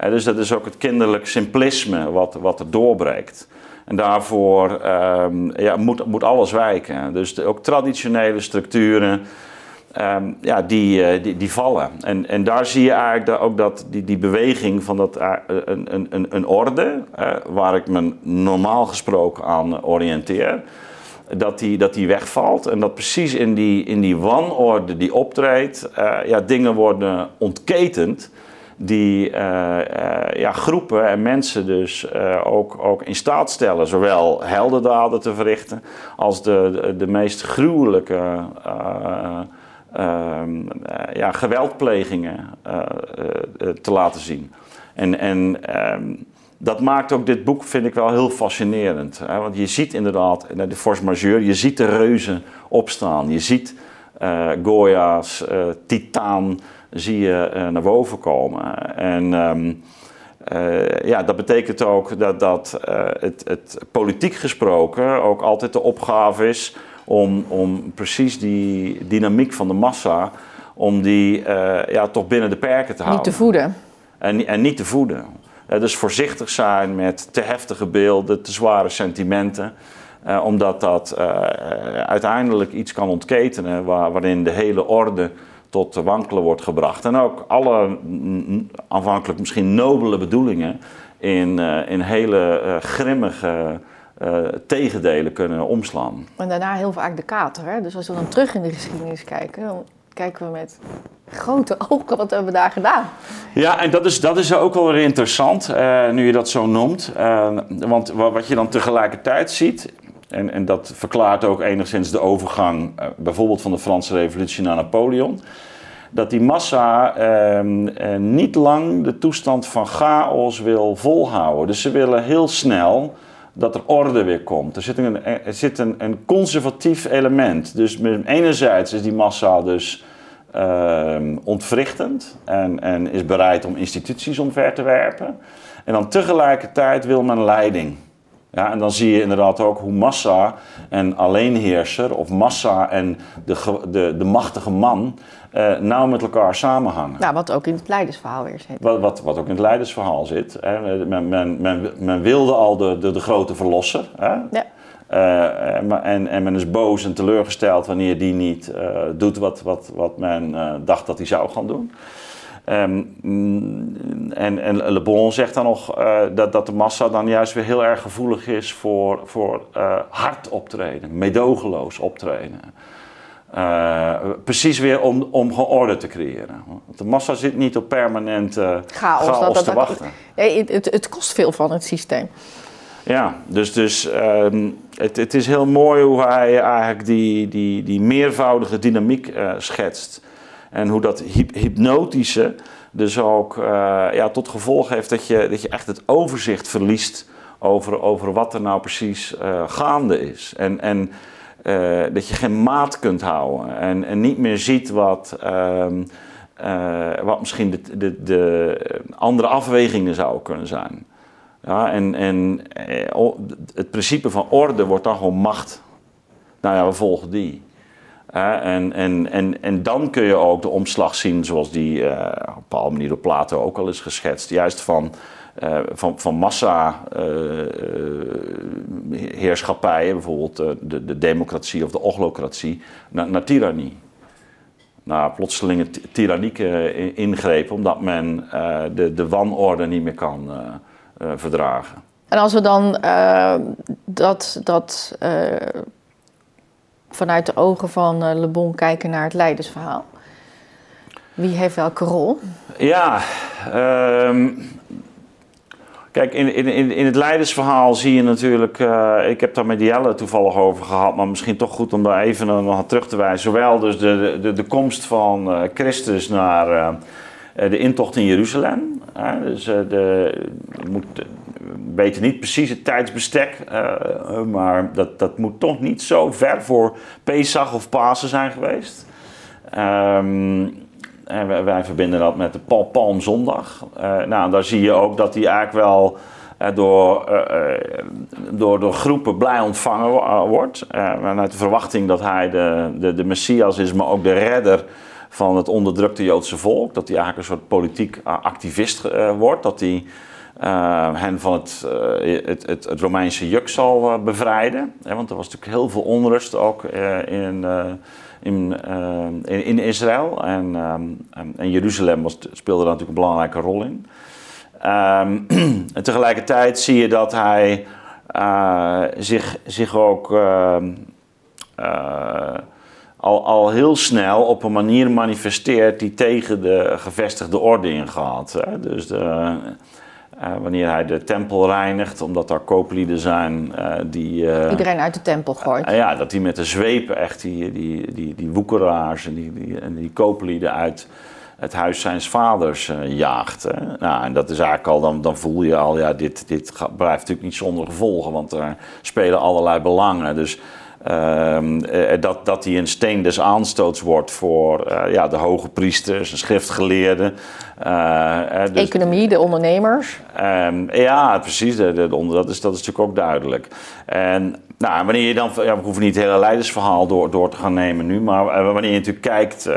[SPEAKER 2] dus dat is ook het kinderlijk simplisme wat, wat er doorbreekt. En daarvoor ehm, ja, moet, moet alles wijken. Dus ook traditionele structuren, ehm, ja, die, eh, die, die vallen. En, en daar zie je eigenlijk ook dat die, die beweging van dat, uh, een, een, een orde, waar ik me normaal gesproken aan oriënteer, dat die, dat die wegvalt. En dat precies in die, in die wanorde die optreedt, ja, dingen worden ontketend die uh, uh, ja, groepen en mensen dus uh, ook, ook in staat stellen, zowel heldendaden te verrichten als de, de, meest gruwelijke ehm, ja, geweldplegingen te laten zien. En, en um, dat maakt ook dit boek, vind ik wel heel fascinerend. Hè? Want je ziet inderdaad, de force majeure, je ziet de reuzen opstaan. Je ziet Goya's, Titaan, zie je uh, naar boven komen. En um, uh, ja, dat betekent ook dat, dat uh, het, het, politiek gesproken ook altijd de opgave is om, om precies die dynamiek van de massa, om die ja, toch binnen de perken te houden.
[SPEAKER 1] Niet te voeden.
[SPEAKER 2] En, en niet te voeden. dus voorzichtig zijn met te heftige beelden, te zware sentimenten. omdat dat uiteindelijk iets kan ontketenen waar, waarin de hele orde tot wankelen wordt gebracht. En ook alle aanvankelijk misschien nobele bedoelingen in, uh, in hele uh, grimmige uh, tegendelen kunnen omslaan.
[SPEAKER 1] En daarna heel vaak de kater. Hè? Dus als we dan terug in de geschiedenis kijken, dan kijken we met grote ogen wat hebben we daar gedaan.
[SPEAKER 2] Ja, en dat is, dat is ook wel weer interessant, nu je dat zo noemt. want wat je dan tegelijkertijd ziet, en, en dat verklaart ook enigszins de overgang, uh, bijvoorbeeld van de Franse Revolutie naar Napoleon. Dat die massa ehm, eh, niet lang de toestand van chaos wil volhouden. Dus ze willen heel snel dat er orde weer komt. Er zit een, er zit een, een conservatief element. Dus enerzijds is die massa dus ehm, ontwrichtend en, en is bereid om instituties omver te werpen. En dan tegelijkertijd wil men leiding. Ja, en dan zie je inderdaad ook hoe massa en alleenheerser of massa en de, de, de machtige man uh, nauw met elkaar samenhangen.
[SPEAKER 1] Nou, wat ook in het leidersverhaal weer zit.
[SPEAKER 2] Wat, wat, wat ook in het leidersverhaal zit. Hè. Men, men, men, men, wilde al de, de, de grote verlosser. Hè. Ja. Uh, en, en men is boos en teleurgesteld wanneer die niet uh, doet wat, wat, wat men dacht dat hij zou gaan doen. Um, en, en Le Bon zegt dan nog uh, dat, dat de massa dan juist weer heel erg gevoelig is voor, voor uh, hard optreden, medogeloos optreden. Uh, precies weer om, om orde te creëren. Want de massa zit niet op permanent chaos, chaos dat, dat, te wachten.
[SPEAKER 1] Het, het, het, kost veel van het systeem.
[SPEAKER 2] Ja, dus, dus um, het, het is heel mooi hoe hij eigenlijk die, die, die meervoudige dynamiek schetst. En hoe dat hypnotische dus ook uh, ja, tot gevolg heeft dat je, dat je echt het overzicht verliest over, over wat er nou precies uh, gaande is. En, en uh, dat je geen maat kunt houden en, en niet meer ziet wat, ehm, wat misschien de, de, de andere afwegingen zouden kunnen zijn. Ja, en en het principe van orde wordt dan gewoon macht. Nou ja, we volgen die en, en, en, en dan kun je ook de omslag zien zoals die uh, op een bepaalde manier door Plato ook al is geschetst. Juist van, uh, van, van massa uh, heerschappijen, bijvoorbeeld de, de democratie of de ochlocratie, naar, naar tirannie. Naar plotselinge tyrannieke ingrepen, omdat men de, de wanorde niet meer kan verdragen.
[SPEAKER 1] En als we dan dat, dat vanuit de ogen van uh, Le Bon kijken naar het leidersverhaal. Wie heeft welke rol?
[SPEAKER 2] Ja, um, kijk, in, in, in het leidersverhaal zie je natuurlijk, uh, ik heb daar met Jelle toevallig over gehad, maar misschien toch goed om daar even nog terug te wijzen. Zowel dus de, de, de komst van uh, Christus naar de intocht in Jeruzalem. dus de, weten niet precies het tijdsbestek, uh, maar dat, dat moet toch niet zo ver voor Pesach of Pasen zijn geweest. Um, en wij, verbinden dat met de Pal Palmzondag. Uh, nou, daar zie je ook dat die eigenlijk wel uh, door, door, door groepen blij ontvangen wordt. vanuit de verwachting dat hij de, de, de Messias is, maar ook de redder van het onderdrukte Joodse volk. Dat hij eigenlijk een soort politiek activist wordt. Dat hij hen van het, het, het, het, Romeinse juk zal bevrijden. want er was natuurlijk heel veel onrust ook in, in, in, in, Israël. En, en Jeruzalem was, speelde daar natuurlijk een belangrijke rol in. Ehm, en tegelijkertijd zie je dat hij zich, zich ook ehm, al, al heel snel op een manier manifesteert die tegen de gevestigde orde ingaat. Hè? Dus de, uh, wanneer hij de tempel reinigt, omdat daar kooplieden zijn uh, die...
[SPEAKER 1] Uh, Iedereen uit de tempel gooit.
[SPEAKER 2] ja, dat hij met de zweep echt die, die, die, die woekeraars en die, die, en die kooplieden uit het huis zijns vaders jaagt. Hè? Nou, en dat is eigenlijk al, dan, dan voel je al, ja, dit, dit blijft natuurlijk niet zonder gevolgen, want er spelen allerlei belangen. Dus eh, dat, dat hij een steen des aanstoots wordt voor uh, ja, de hoge priesters, de schriftgeleerden.
[SPEAKER 1] Uh, dus, Economie, de ondernemers.
[SPEAKER 2] Um, ja, precies. De, de, dat, is, dat is natuurlijk ook duidelijk. En nou, wanneer je dan, ja, we hoeven niet het hele leidersverhaal door, door te gaan nemen nu, maar wanneer je natuurlijk kijkt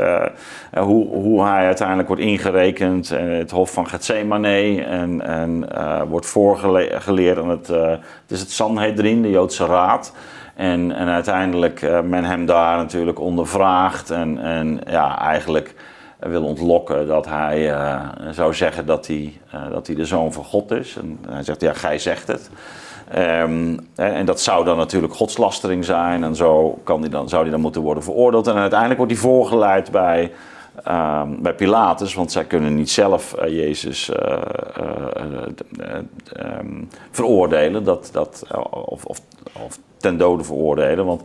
[SPEAKER 2] hoe, hoe hij uiteindelijk wordt ingerekend, in het Hof van Gethsemane en, en wordt voorgeleerd aan het, het is het Sanhedrin, de Joodse Raad. En, en uiteindelijk uh, men hem daar natuurlijk ondervraagt en, en ja, eigenlijk wil ontlokken dat hij uh, zou zeggen dat hij, uh, dat hij de zoon van God is. En hij zegt, ja, gij zegt het. Um, en dat zou dan natuurlijk godslastering zijn en zo kan die dan, zou hij dan moeten worden veroordeeld. En uiteindelijk wordt hij voorgeleid bij, um, bij Pilatus, want zij kunnen niet zelf Jezus um, veroordelen dat, dat, of, of, of ten dode veroordelen. Want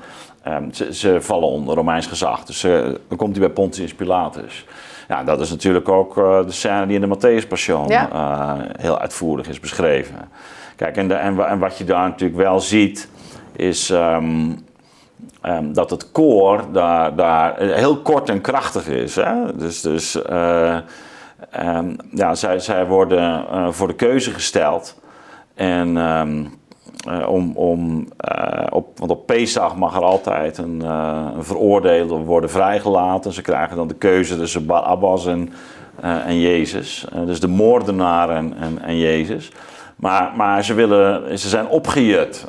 [SPEAKER 2] um, ze, ze, vallen onder Romeins gezag. Dus dan komt hij bij Pontius Pilatus. Ja, dat is natuurlijk ook de scène die in de Matthäus Passion ja. heel uitvoerig is beschreven. Kijk, en, de, en, en, wat je daar natuurlijk wel ziet, is um, um, dat het koor daar, daar heel kort en krachtig is. Hè? Dus, dus ja, zij, zij worden voor de keuze gesteld. En uh, om, om, uh, op, want op Pesach mag er altijd een, een worden vrijgelaten. Ze krijgen dan de keuze tussen Abbas en, en Jezus. dus de moordenaar en, en, Jezus. Maar, maar ze, willen, ze zijn opgejut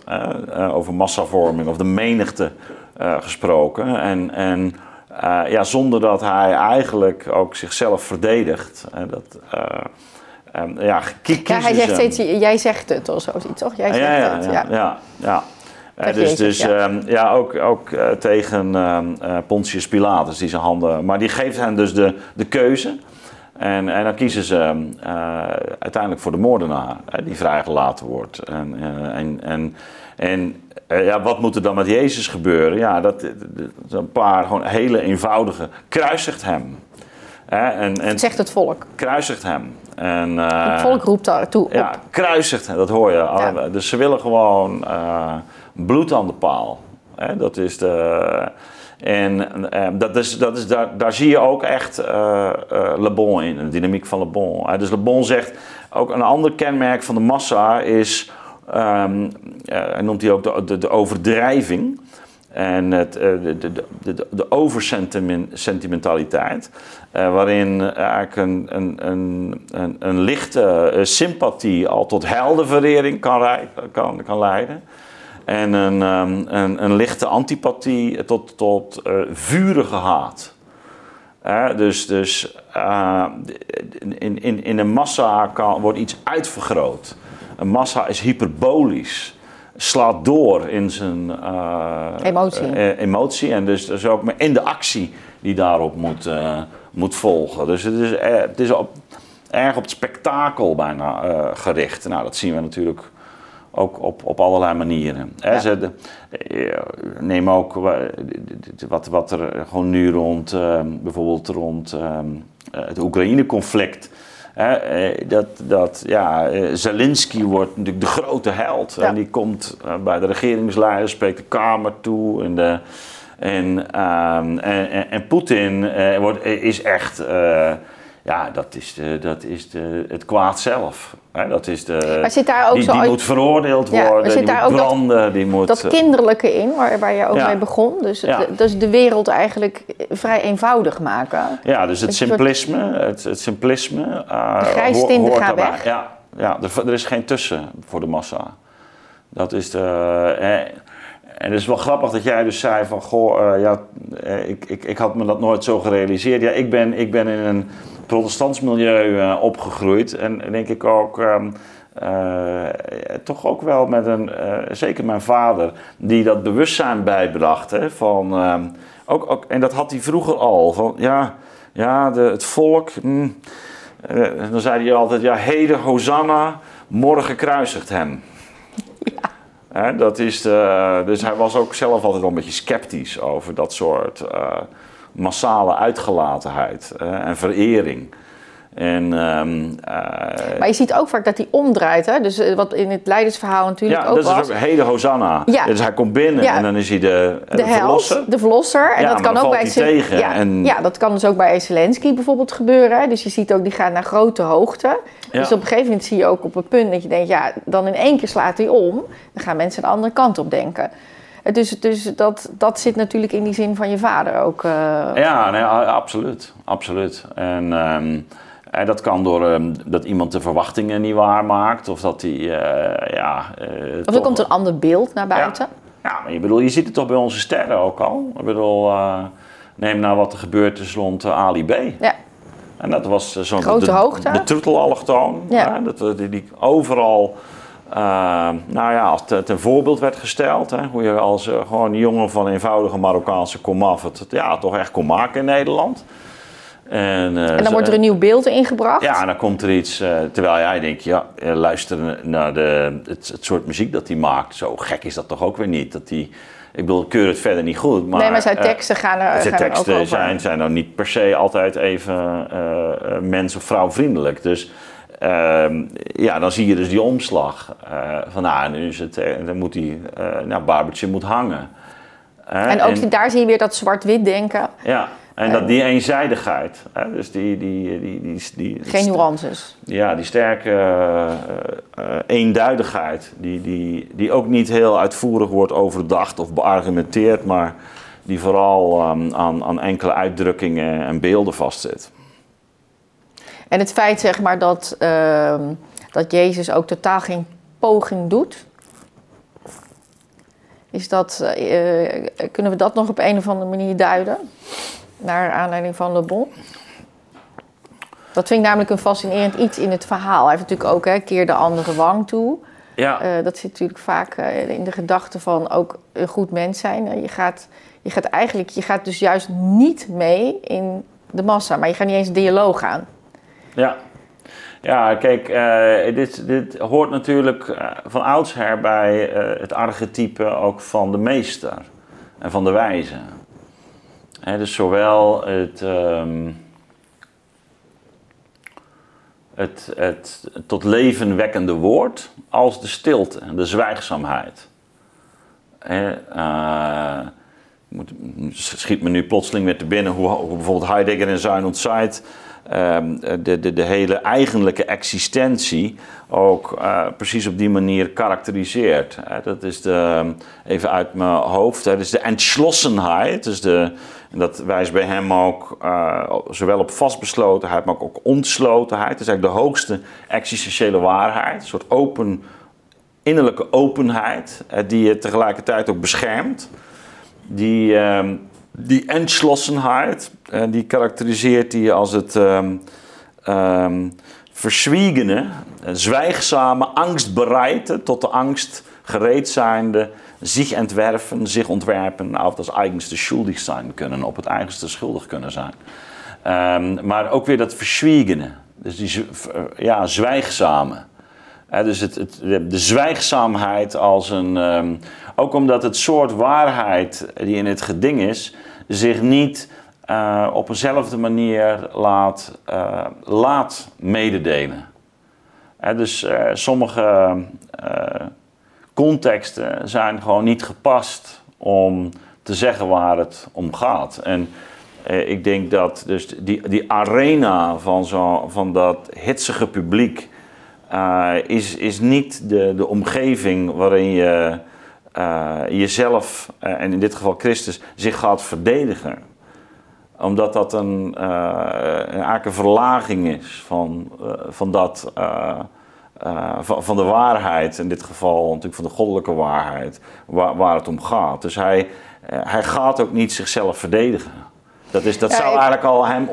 [SPEAKER 2] over massavorming of de menigte gesproken. En, en ja, zonder dat hij eigenlijk ook zichzelf verdedigt. dat,
[SPEAKER 1] Um, ja, ja, hij zegt steeds, jij zegt het of zoiets, toch? Jij zegt
[SPEAKER 2] ja, het, ja. ja, ja. Uh, dus dus ja. Um, ja, ook, ook uh, tegen uh, Pontius Pilatus, die zijn handen. Maar die geeft hen dus de, de keuze. En, en dan kiezen ze uiteindelijk voor de moordenaar, die vrijgelaten wordt. En, en, en, en ja, wat moet er dan met Jezus gebeuren? Ja, dat, dat een paar gewoon hele eenvoudige. Kruisigt hem.
[SPEAKER 1] en, en, zegt het volk.
[SPEAKER 2] Kruisigt hem. En,
[SPEAKER 1] uh, het volk roept daartoe op.
[SPEAKER 2] Ja, kruisigt, dat hoor je. Dus ze willen gewoon uh, bloed aan de paal. Hè? Dat is de... En uh, dat is, dat is, daar, daar zie je ook echt Le Bon in, de dynamiek van Le Bon. dus Le Bon zegt, ook een ander kenmerk van de massa is... Um, hij noemt hij ook de, de, overdrijving. En het, eh, de, de, de, de oversentimentaliteit, uh, waarin eigenlijk een, een, een, een, lichte uh, sympathie al tot heldenverering kan, kan, kan leiden. En een, um, een, een lichte antipathie tot, tot vurige haat. dus dus in, in, in een massa kan, wordt iets uitvergroot. Een massa is hyperbolisch slaat door in zijn
[SPEAKER 1] uh, emotie.
[SPEAKER 2] Uh, emotie. En dus, dus ook in de actie die daarop moet, uh, moet volgen. Dus het is, het is op, erg op het spektakel bijna gericht. Nou, dat zien we natuurlijk ook op, op allerlei manieren. Ja. Ze, neem ook wat, wat er gewoon nu rond, bijvoorbeeld rond het Oekraïne-conflict eh, dat, dat, ja, eh, Zelensky wordt natuurlijk de grote held. En die komt eh, bij de regeringsleiders, spreekt de Kamer toe. En, de, en, ehm, en, en, Poetin wordt, is echt ja, dat is, de, dat is de, het kwaad zelf. dat is de,
[SPEAKER 1] maar zit daar ook
[SPEAKER 2] die,
[SPEAKER 1] zo
[SPEAKER 2] die moet veroordeeld worden, die moet branden. Dat, die moet,
[SPEAKER 1] dat eh, kinderlijke in, waar, waar je ook mee begon. Dus, ja. dus de wereld eigenlijk vrij eenvoudig maken.
[SPEAKER 2] Ja, dus het simplisme. Het, het simplisme
[SPEAKER 1] uh, de grijstinte gaat weg.
[SPEAKER 2] Ja, ja er, er, is geen tussen voor de massa. Dat is de. Eh, en het is wel grappig dat jij dus zei van, goh, uh, ja, ik, ik, ik had me dat nooit zo gerealiseerd. Ja, ik ben, ik ben in een protestants milieu uh, opgegroeid en denk ik ook, um, uh, toch ook wel met een, zeker mijn vader, die dat bewustzijn bijbracht. Hè, van, um, ook, ook, en dat had hij vroeger al, van ja, ja de, het volk, mm, dan zei hij altijd, ja, heden Hosanna, morgen kruisigt hem. Ja. dat is de, dus hij was ook zelf altijd wel een beetje sceptisch over dat soort massale uitgelatenheid uh, en verering. En, um,
[SPEAKER 1] uh, maar je ziet ook vaak dat hij omdraait. Hè? Dus wat in het leidersverhaal natuurlijk
[SPEAKER 2] ja,
[SPEAKER 1] ook
[SPEAKER 2] was.
[SPEAKER 1] Ja,
[SPEAKER 2] dat is ook hele Hosanna. Ja. Dus hij komt binnen ja. en dan is hij de,
[SPEAKER 1] de, de verlosser. de verlosser. En
[SPEAKER 2] ja,
[SPEAKER 1] dat kan ook bij
[SPEAKER 2] tegen.
[SPEAKER 1] Ja,
[SPEAKER 2] en...
[SPEAKER 1] ja, dat kan dus ook bij Zelensky bijvoorbeeld gebeuren. Hè? Dus je ziet ook, die gaat naar grote hoogte. Dus op een gegeven moment zie je ook op een punt dat je denkt... ja, dan in één keer slaat hij om. Dan gaan mensen de andere kant op denken. Dus, dus dat, dat zit natuurlijk in die zin van je vader ook. Uh...
[SPEAKER 2] Ja, nee, absoluut. absoluut. En... Um, en dat kan door um, dat iemand de verwachtingen niet waarmaakt. Of dat hij, uh, ja...
[SPEAKER 1] Uh, of er toch... komt een ander beeld naar buiten.
[SPEAKER 2] Ja, ja maar je, bedoel, je ziet het toch bij onze sterren ook al. Ik bedoel, neem nou wat er gebeurd is rond Ali B.
[SPEAKER 1] Ja.
[SPEAKER 2] En dat was zo'n...
[SPEAKER 1] Grote
[SPEAKER 2] de,
[SPEAKER 1] hoogte.
[SPEAKER 2] De troetelallochtoon.
[SPEAKER 1] Ja.
[SPEAKER 2] dat, die, die overal... nou ja, als ten voorbeeld werd gesteld. Hè, hoe je als gewoon jongen van eenvoudige Marokkaanse komaf het ja, toch echt kon maken in Nederland.
[SPEAKER 1] En, uh, en, dan wordt er een nieuw beeld ingebracht?
[SPEAKER 2] Ja, en dan komt er iets, uh, terwijl jij denkt, ja, luister naar de, het, het, soort muziek dat hij maakt. Zo gek is dat toch ook weer niet. Dat die, ik bedoel, ik keur het verder niet goed. Maar,
[SPEAKER 1] nee, maar zijn teksten gaan er
[SPEAKER 2] Zijn
[SPEAKER 1] gaan
[SPEAKER 2] teksten
[SPEAKER 1] er ook
[SPEAKER 2] zijn, zijn nou niet per se altijd even mens- of vrouwvriendelijk. Dus ehm, ja, dan zie je dus die omslag. van nou, nu is het, dan moet die, nou, Barbertje moet hangen.
[SPEAKER 1] en ook en, daar zie je weer dat zwart-wit denken.
[SPEAKER 2] Ja. En dat die eenzijdigheid, hè, dus die, die, die, die, die
[SPEAKER 1] Geen nuances.
[SPEAKER 2] Ja, die sterke uh, uh, eenduidigheid, die, die, die ook niet heel uitvoerig wordt overdacht of beargumenteerd, maar die vooral um, aan, aan enkele uitdrukkingen en beelden vastzit.
[SPEAKER 1] En het feit zeg maar dat, uh, dat Jezus ook totaal geen poging doet, is dat, kunnen we dat nog op een of andere manier duiden? naar aanleiding van Le Bon. Dat vind ik namelijk een fascinerend iets in het verhaal. Hij heeft natuurlijk ook, hè, keer de andere wang toe.
[SPEAKER 2] Ja.
[SPEAKER 1] Uh, dat zit natuurlijk vaak uh, in de gedachte van ook een goed mens zijn. Je, gaat, je gaat eigenlijk, je gaat dus juist niet mee in de massa, maar je gaat niet eens dialoog aan.
[SPEAKER 2] Ja. Ja, kijk, dit, dit hoort natuurlijk van oudsher bij het archetype ook van de meester en van de wijze dus zowel het, um, het, het tot leven wekkende woord als de stilte en de zwijgzaamheid. He, schiet me nu plotseling weer te binnen hoe, bijvoorbeeld Heidegger in Zijn Zeit um, de, de, de hele eigenlijke existentie ook uh, precies op die manier karakteriseert. dat is de, even uit mijn hoofd, dat is de entschlossenheid, dus de, dat wijst bij hem ook uh, zowel op vastbeslotenheid, maar ook ontslotenheid. Dat is eigenlijk de hoogste existentiële waarheid. Een soort open, innerlijke openheid, die je tegelijkertijd ook beschermt. Die, uh, die entschlossenheid, uh, die karakteriseert hij als het um, um, verzwiegene, zwijgzame, angstbereide, tot de angst gereed zijnde zich entwerpen, zich ontwerpen, of als eigenste schuldig zijn kunnen, op het eigenste schuldig kunnen zijn. Um, maar ook weer dat verzwiegene, dus die ja, zwijgzame. Dus het, de zwijgzaamheid als een. Um, ook omdat het soort waarheid die in het geding is, zich niet uh, op eenzelfde manier laat, uh, laat mededelen. Dus uh, sommige contexten zijn gewoon niet gepast om te zeggen waar het om gaat. En eh, ik denk dat dus die, die arena van, zo, van dat hitsige publiek uh, is, is niet de, de omgeving waarin je uh, jezelf, uh, en in dit geval Christus, zich gaat verdedigen. Omdat dat een, een verlaging is van, van dat van, van de waarheid, in dit geval natuurlijk van de goddelijke waarheid, waar, waar het om gaat. Dus hij, hij gaat ook niet zichzelf verdedigen. Dat, is, dat zou eigenlijk al hem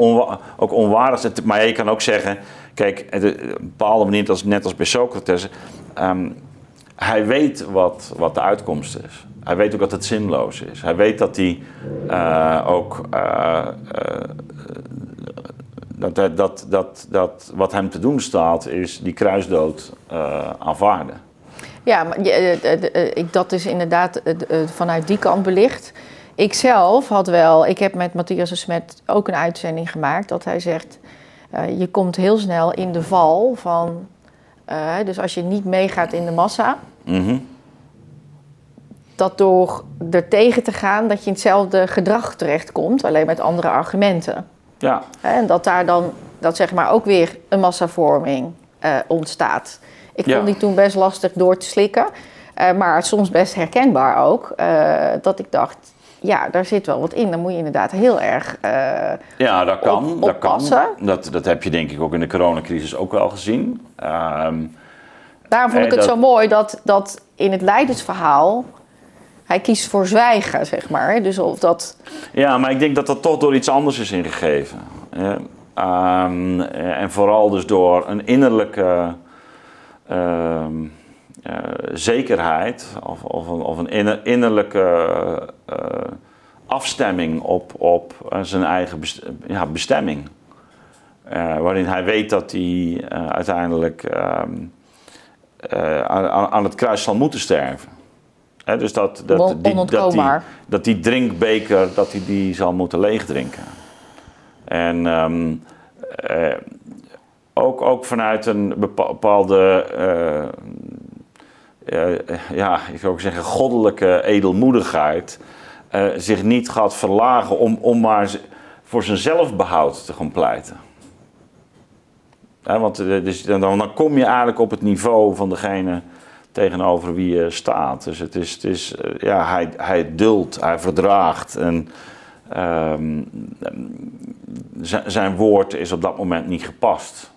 [SPEAKER 2] ook onwaardig zijn. Maar je kan ook zeggen, kijk, op een bepaalde manier, net als bij Socrates, ehm, hij weet wat, wat de uitkomst is. Hij weet ook dat het zinloos is. Hij weet dat hij uh, ook uh, dat, dat, dat, dat wat hem te doen staat, is die kruisdood aanvaarden.
[SPEAKER 1] Ja, maar dat is inderdaad vanuit die kant belicht. Ik zelf had wel, ik heb met Matthias de Smet ook een uitzending gemaakt dat hij zegt: je komt heel snel in de val van. dus als je niet meegaat in de massa, mm dat door er tegen te gaan, dat je in hetzelfde gedrag terechtkomt, alleen met andere argumenten. Ja. En dat daar dan, dat zeg maar ook weer een massavorming uh, ontstaat. Ik vond die toen best lastig door te slikken, uh, maar soms best herkenbaar ook. Uh, dat ik dacht, ja, daar zit wel wat in. Dan moet je inderdaad heel erg.
[SPEAKER 2] ja, dat kan. dat, kan. Dat, dat heb je denk ik ook in de coronacrisis ook wel gezien. Ehm,
[SPEAKER 1] Daarom vond ik het zo mooi dat, dat in het leidersverhaal hij kiest voor zwijgen, zeg maar. Dus of dat...
[SPEAKER 2] Ja, maar ik denk dat dat toch door iets anders is ingegeven. Um, en vooral dus door een innerlijke uh, uh, zekerheid of, of, een, of een innerlijke uh, afstemming op, op zijn eigen best ja, bestemming. waarin hij weet dat hij uiteindelijk ehm, aan, aan het kruis zal moeten sterven dus dat, dat, die, dat, die, dat die drinkbeker dat die, die zal moeten leegdrinken. En um, uh, ook, ook vanuit een bepaalde, ja, ik zou ook zeggen, goddelijke edelmoedigheid, zich niet gaat verlagen om, om maar voor zijn zelfbehoud te gaan pleiten. want dus dan, dan kom je eigenlijk op het niveau van degene tegenover wie je staat. Dus het is, het is eh, ja, hij, hij duldt, hij verdraagt. En um, zijn woord is op dat moment niet gepast.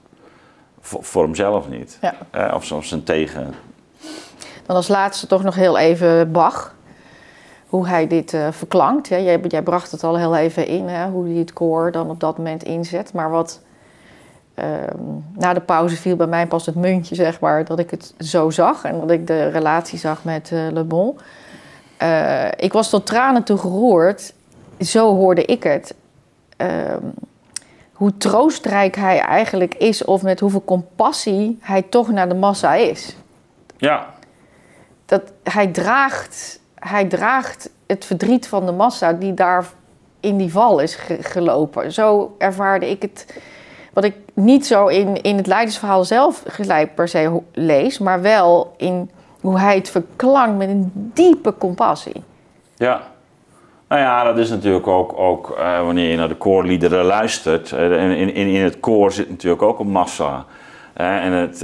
[SPEAKER 2] Voor, voor hemzelf niet. Ja. Of zoals zijn tegen.
[SPEAKER 1] Dan als laatste toch nog heel even Bach. Hoe hij dit uh, verklankt. Ja, jij, jij, bracht het al heel even in, hè, hoe hij het koor dan op dat moment inzet. Maar wat Ehm, na de pauze viel bij mij pas het muntje, zeg maar, dat ik het zo zag en dat ik de relatie zag met uh, Le Bon. Uh, ik was tot tranen toe geroerd. Zo hoorde ik het. Ehm, hoe troostrijk hij eigenlijk is, of met hoeveel compassie hij toch naar de massa is.
[SPEAKER 2] Ja.
[SPEAKER 1] Dat hij draagt, hij draagt het verdriet van de massa die daar in die val is gelopen. Zo ervaarde ik het wat ik niet zo in, in het leidersverhaal zelf gelijk per se lees, maar wel in hoe hij het verklankt met een diepe compassie.
[SPEAKER 2] Ja. Nou ja, dat is natuurlijk ook, ook uh, wanneer je naar de koorliederen luistert. In, in, in het koor zit natuurlijk ook een massa. En het,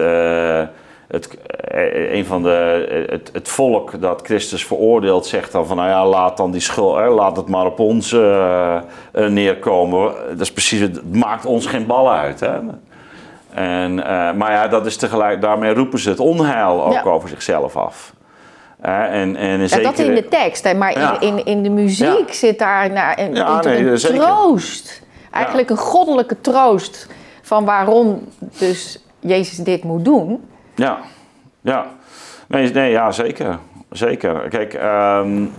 [SPEAKER 2] het, eh, een van de, het, het, volk dat Christus veroordeelt zegt dan van nou ja, laat dan die schuld, laat het maar op ons uh, neerkomen. Dat is precies, het maakt ons geen bal uit. Hè? En, uh, maar ja, dat is tegelijk, daarmee roepen ze het onheil ook over zichzelf af.
[SPEAKER 1] en, en ja, dat in de tekst, hè, maar in, in, in de muziek zit daar naar een, een troost. Eigenlijk een goddelijke troost van waarom dus Jezus dit moet doen.
[SPEAKER 2] Ja, ja. Nee, nee ja, zeker. Zeker. Kijk, um,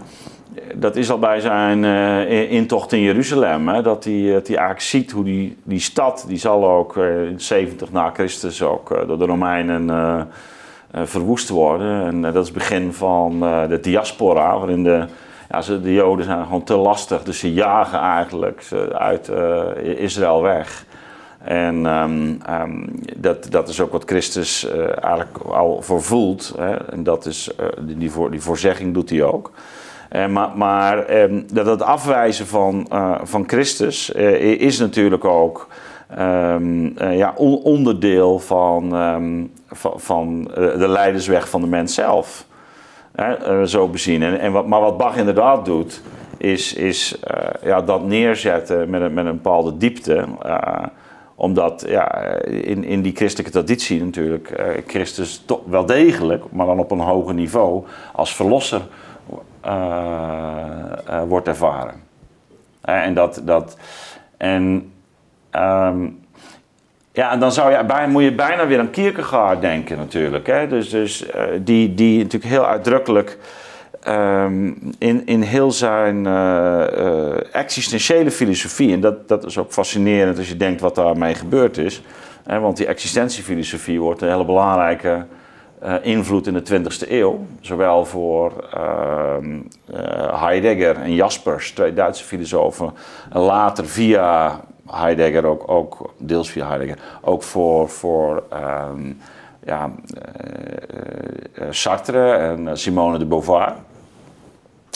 [SPEAKER 2] dat is al bij zijn uh, intocht in Jeruzalem. Hè, dat hij, dat hij eigenlijk ziet hoe die, die stad, die zal ook uh, in 70 na Christus ook door de Romeinen verwoest worden. En dat is het begin van de diaspora, waarin de, ja, ze, de Joden zijn gewoon te lastig. Dus ze jagen eigenlijk uit Israël weg. En um, um, dat, dat is ook wat Christus uh, eigenlijk al voorvoelt. Hè? En dat is, uh, die, voor, die voorzegging doet hij ook. Uh, maar maar um, dat het afwijzen van, van Christus is natuurlijk ook ja, on onderdeel van, van, de leidersweg van de mens zelf. zo bezien. En, en wat, maar wat Bach inderdaad doet, is, is ja, dat neerzetten met een, met een bepaalde diepte Omdat ja, in, in die christelijke traditie natuurlijk eh, Christus toch wel degelijk, maar dan op een hoger niveau, als verlosser eh, eh, wordt ervaren. En dat. dat en, ehm, ja, en dan zou je, bijna, moet je bijna weer aan Kierkegaard denken natuurlijk. Hè? Dus, dus die, die natuurlijk heel uitdrukkelijk ehm, in, in heel zijn eh, eh, existentiële filosofie... en dat, dat is ook fascinerend als je denkt wat daarmee gebeurd is... Hè? want die existentiefilosofie wordt een hele belangrijke eh, invloed in de 20e eeuw. Zowel voor ehm, eh, Heidegger en Jaspers, twee Duitse filosofen. En later via Heidegger, ook, ook deels via Heidegger, ook voor, voor ehm, ja, Sartre en Simone de Beauvoir.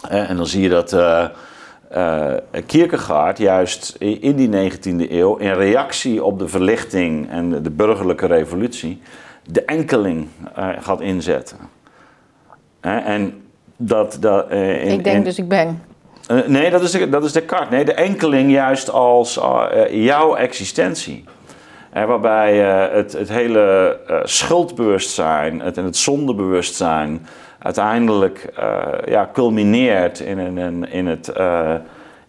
[SPEAKER 2] En dan zie je dat eh, Kierkegaard juist in die 19e eeuw, in reactie op de verlichting en de, de burgerlijke revolutie, de enkeling eh, gaat inzetten. En dat, dat, in-
[SPEAKER 1] ik denk
[SPEAKER 2] in-
[SPEAKER 1] dus ik ben.
[SPEAKER 2] nee, dat is, de, dat is Descartes. Nee, de enkeling juist als jouw existentie. Waarbij het, het hele schuldbewustzijn het, en het zondebewustzijn uiteindelijk eh, ja, culmineert in, een- in, het, eh,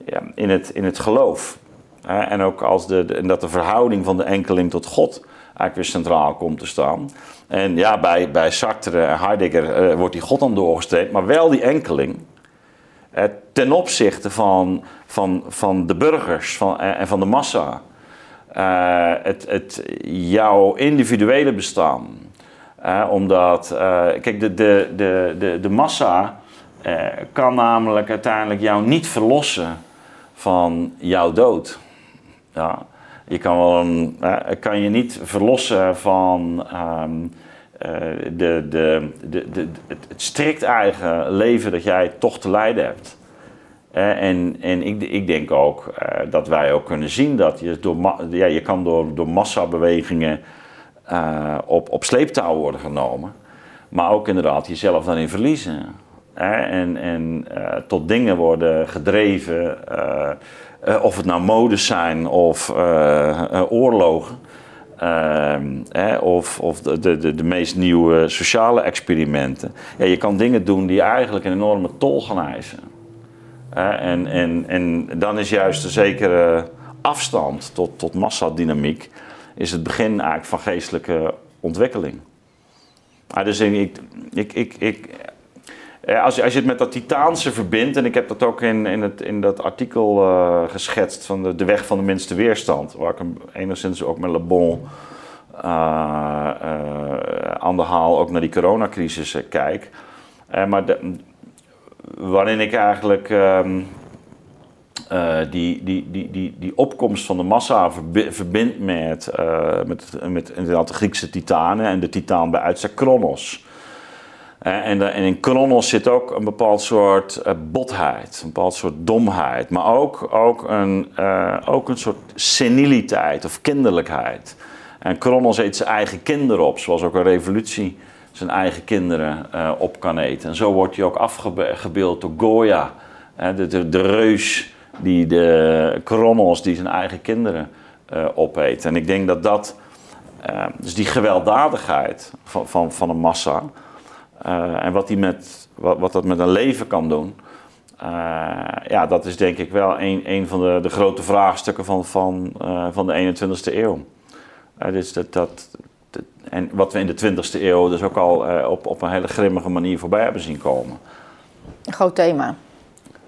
[SPEAKER 2] ja, in, het, in het geloof. En ook als de, en dat de verhouding van de enkeling tot God eigenlijk weer centraal komt te staan. En ja, bij, bij Sartre en Heidegger eh, wordt die God dan doorgestreept, maar wel die enkeling. Ten opzichte van, van, van de burgers van, en van de massa. Het, het, jouw individuele bestaan. Omdat, eh, kijk, de, de, de, de, de massa eh, kan namelijk uiteindelijk jou niet verlossen van jouw dood. Ja. Je kan, wel kan je niet verlossen van ehm, eh, de, de, de, het, strikt eigen leven dat jij toch te lijden hebt. En en ik, ik denk ook dat wij ook kunnen zien dat je, door, ja, je kan door, door massabewegingen eh, op, op sleeptouw worden genomen. Maar ook inderdaad jezelf daarin verliezen. Hè? En, en eh, tot dingen worden gedreven. eh, of het nou modes zijn of oorlogen. Ehm, hè, of of de, de, de, meest nieuwe sociale experimenten. Ja, je kan dingen doen die eigenlijk een enorme tol gaan eisen. En, en, en dan is juist een zekere afstand tot, tot massadynamiek... is het begin eigenlijk van geestelijke ontwikkeling. Ah, dus ik, ik, ik, ik, eh, als, je, als je het met dat Titaanse verbindt, en ik heb dat ook in, in, het, in dat artikel eh, geschetst van de, weg van de minste weerstand, waar ik hem enigszins ook met Le Bon eh, eh, aan de haal ook naar die coronacrisis kijk. Maar waarin ik eigenlijk ehm, eh, die, die, die, die, die opkomst van de massa verbi- verbindt met, eh, met, met de Griekse titanen en de titaan bij uitstek Kronos. Eh, en, en in Kronos zit ook een bepaald soort eh, botheid, een bepaald soort domheid, maar ook, ook, een, eh, ook een soort seniliteit of kinderlijkheid. En Kronos eet zijn eigen kinderen op, zoals ook een revolutie zijn eigen kinderen eh, op kan eten. En zo wordt hij ook afgebeeld door Goya, de, de reus die de Kronos die zijn eigen kinderen eh, opeet. En ik denk dat dat, eh, dus die gewelddadigheid van, van, van een massa, eh, en wat, die met, wat, wat dat met een leven kan doen. ja, dat is denk ik wel een, een van de, de grote vraagstukken van, van, van de 21ste eeuw. Dus dat, dat, dat- en wat we in de 20ste eeuw dus ook al op, op een hele grimmige manier voorbij hebben zien komen.
[SPEAKER 1] Een groot thema.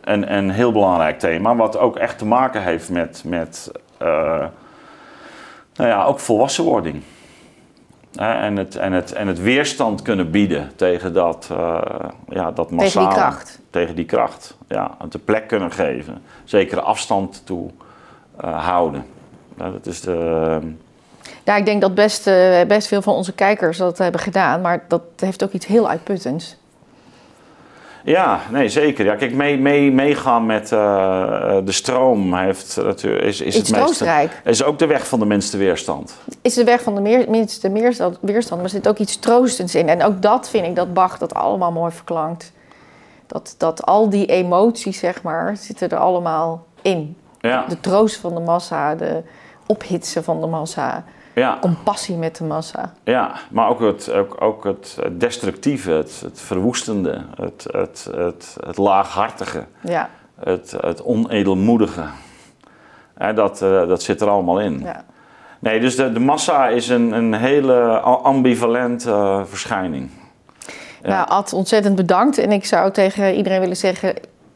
[SPEAKER 2] Een, een heel belangrijk thema, wat ook echt te maken heeft met, met eh, nou ja, ook volwassenwording. En, het, en, het, en het weerstand kunnen bieden tegen dat, eh ja, dat massale.
[SPEAKER 1] Tegen die kracht.
[SPEAKER 2] Tegen die kracht, ja. Het de plek kunnen geven. Zekere afstand toe eh, houden. Ja, dat is de...
[SPEAKER 1] Ja, ik denk dat best, best veel van onze kijkers dat hebben gedaan, maar dat heeft ook iets heel uitputtends.
[SPEAKER 2] Ja, nee, zeker. Ja, kijk, mee, mee, meegaan met eh, de stroom heeft, natuurlijk is, is
[SPEAKER 1] Iets
[SPEAKER 2] het meeste,
[SPEAKER 1] troostrijk.
[SPEAKER 2] is ook de weg van de minste weerstand.
[SPEAKER 1] Is de weg van de meer, minste meerstand, weerstand, maar er zit ook iets troostends in. En ook dat vind ik dat Bach dat allemaal mooi verklankt. Dat, dat al die emoties, zeg maar, zitten er allemaal in.
[SPEAKER 2] Ja.
[SPEAKER 1] De troost van de massa, de ophitsen van de massa.
[SPEAKER 2] Ja,
[SPEAKER 1] Compassie met de massa.
[SPEAKER 2] ja maar ook het, ook, ook het destructieve, het, het verwoestende, het, het, het, het laaghartige,
[SPEAKER 1] Ja,
[SPEAKER 2] het, het onedelmoedige. Hè, dat, eh, dat zit er allemaal in.
[SPEAKER 1] ja.
[SPEAKER 2] Nee, dus de, de massa is een, een hele ambivalente eh, verschijning. Ja.
[SPEAKER 1] Nou, Ad, ontzettend bedankt. En ik zou tegen iedereen willen zeggen,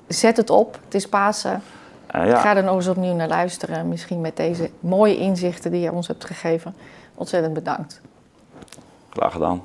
[SPEAKER 1] zet het op. Het is Pasen.
[SPEAKER 2] Eh, ja.
[SPEAKER 1] Ga er nog eens opnieuw naar luisteren. Misschien met deze mooie inzichten die je ons hebt gegeven. Ontzettend bedankt.
[SPEAKER 2] Graag gedaan.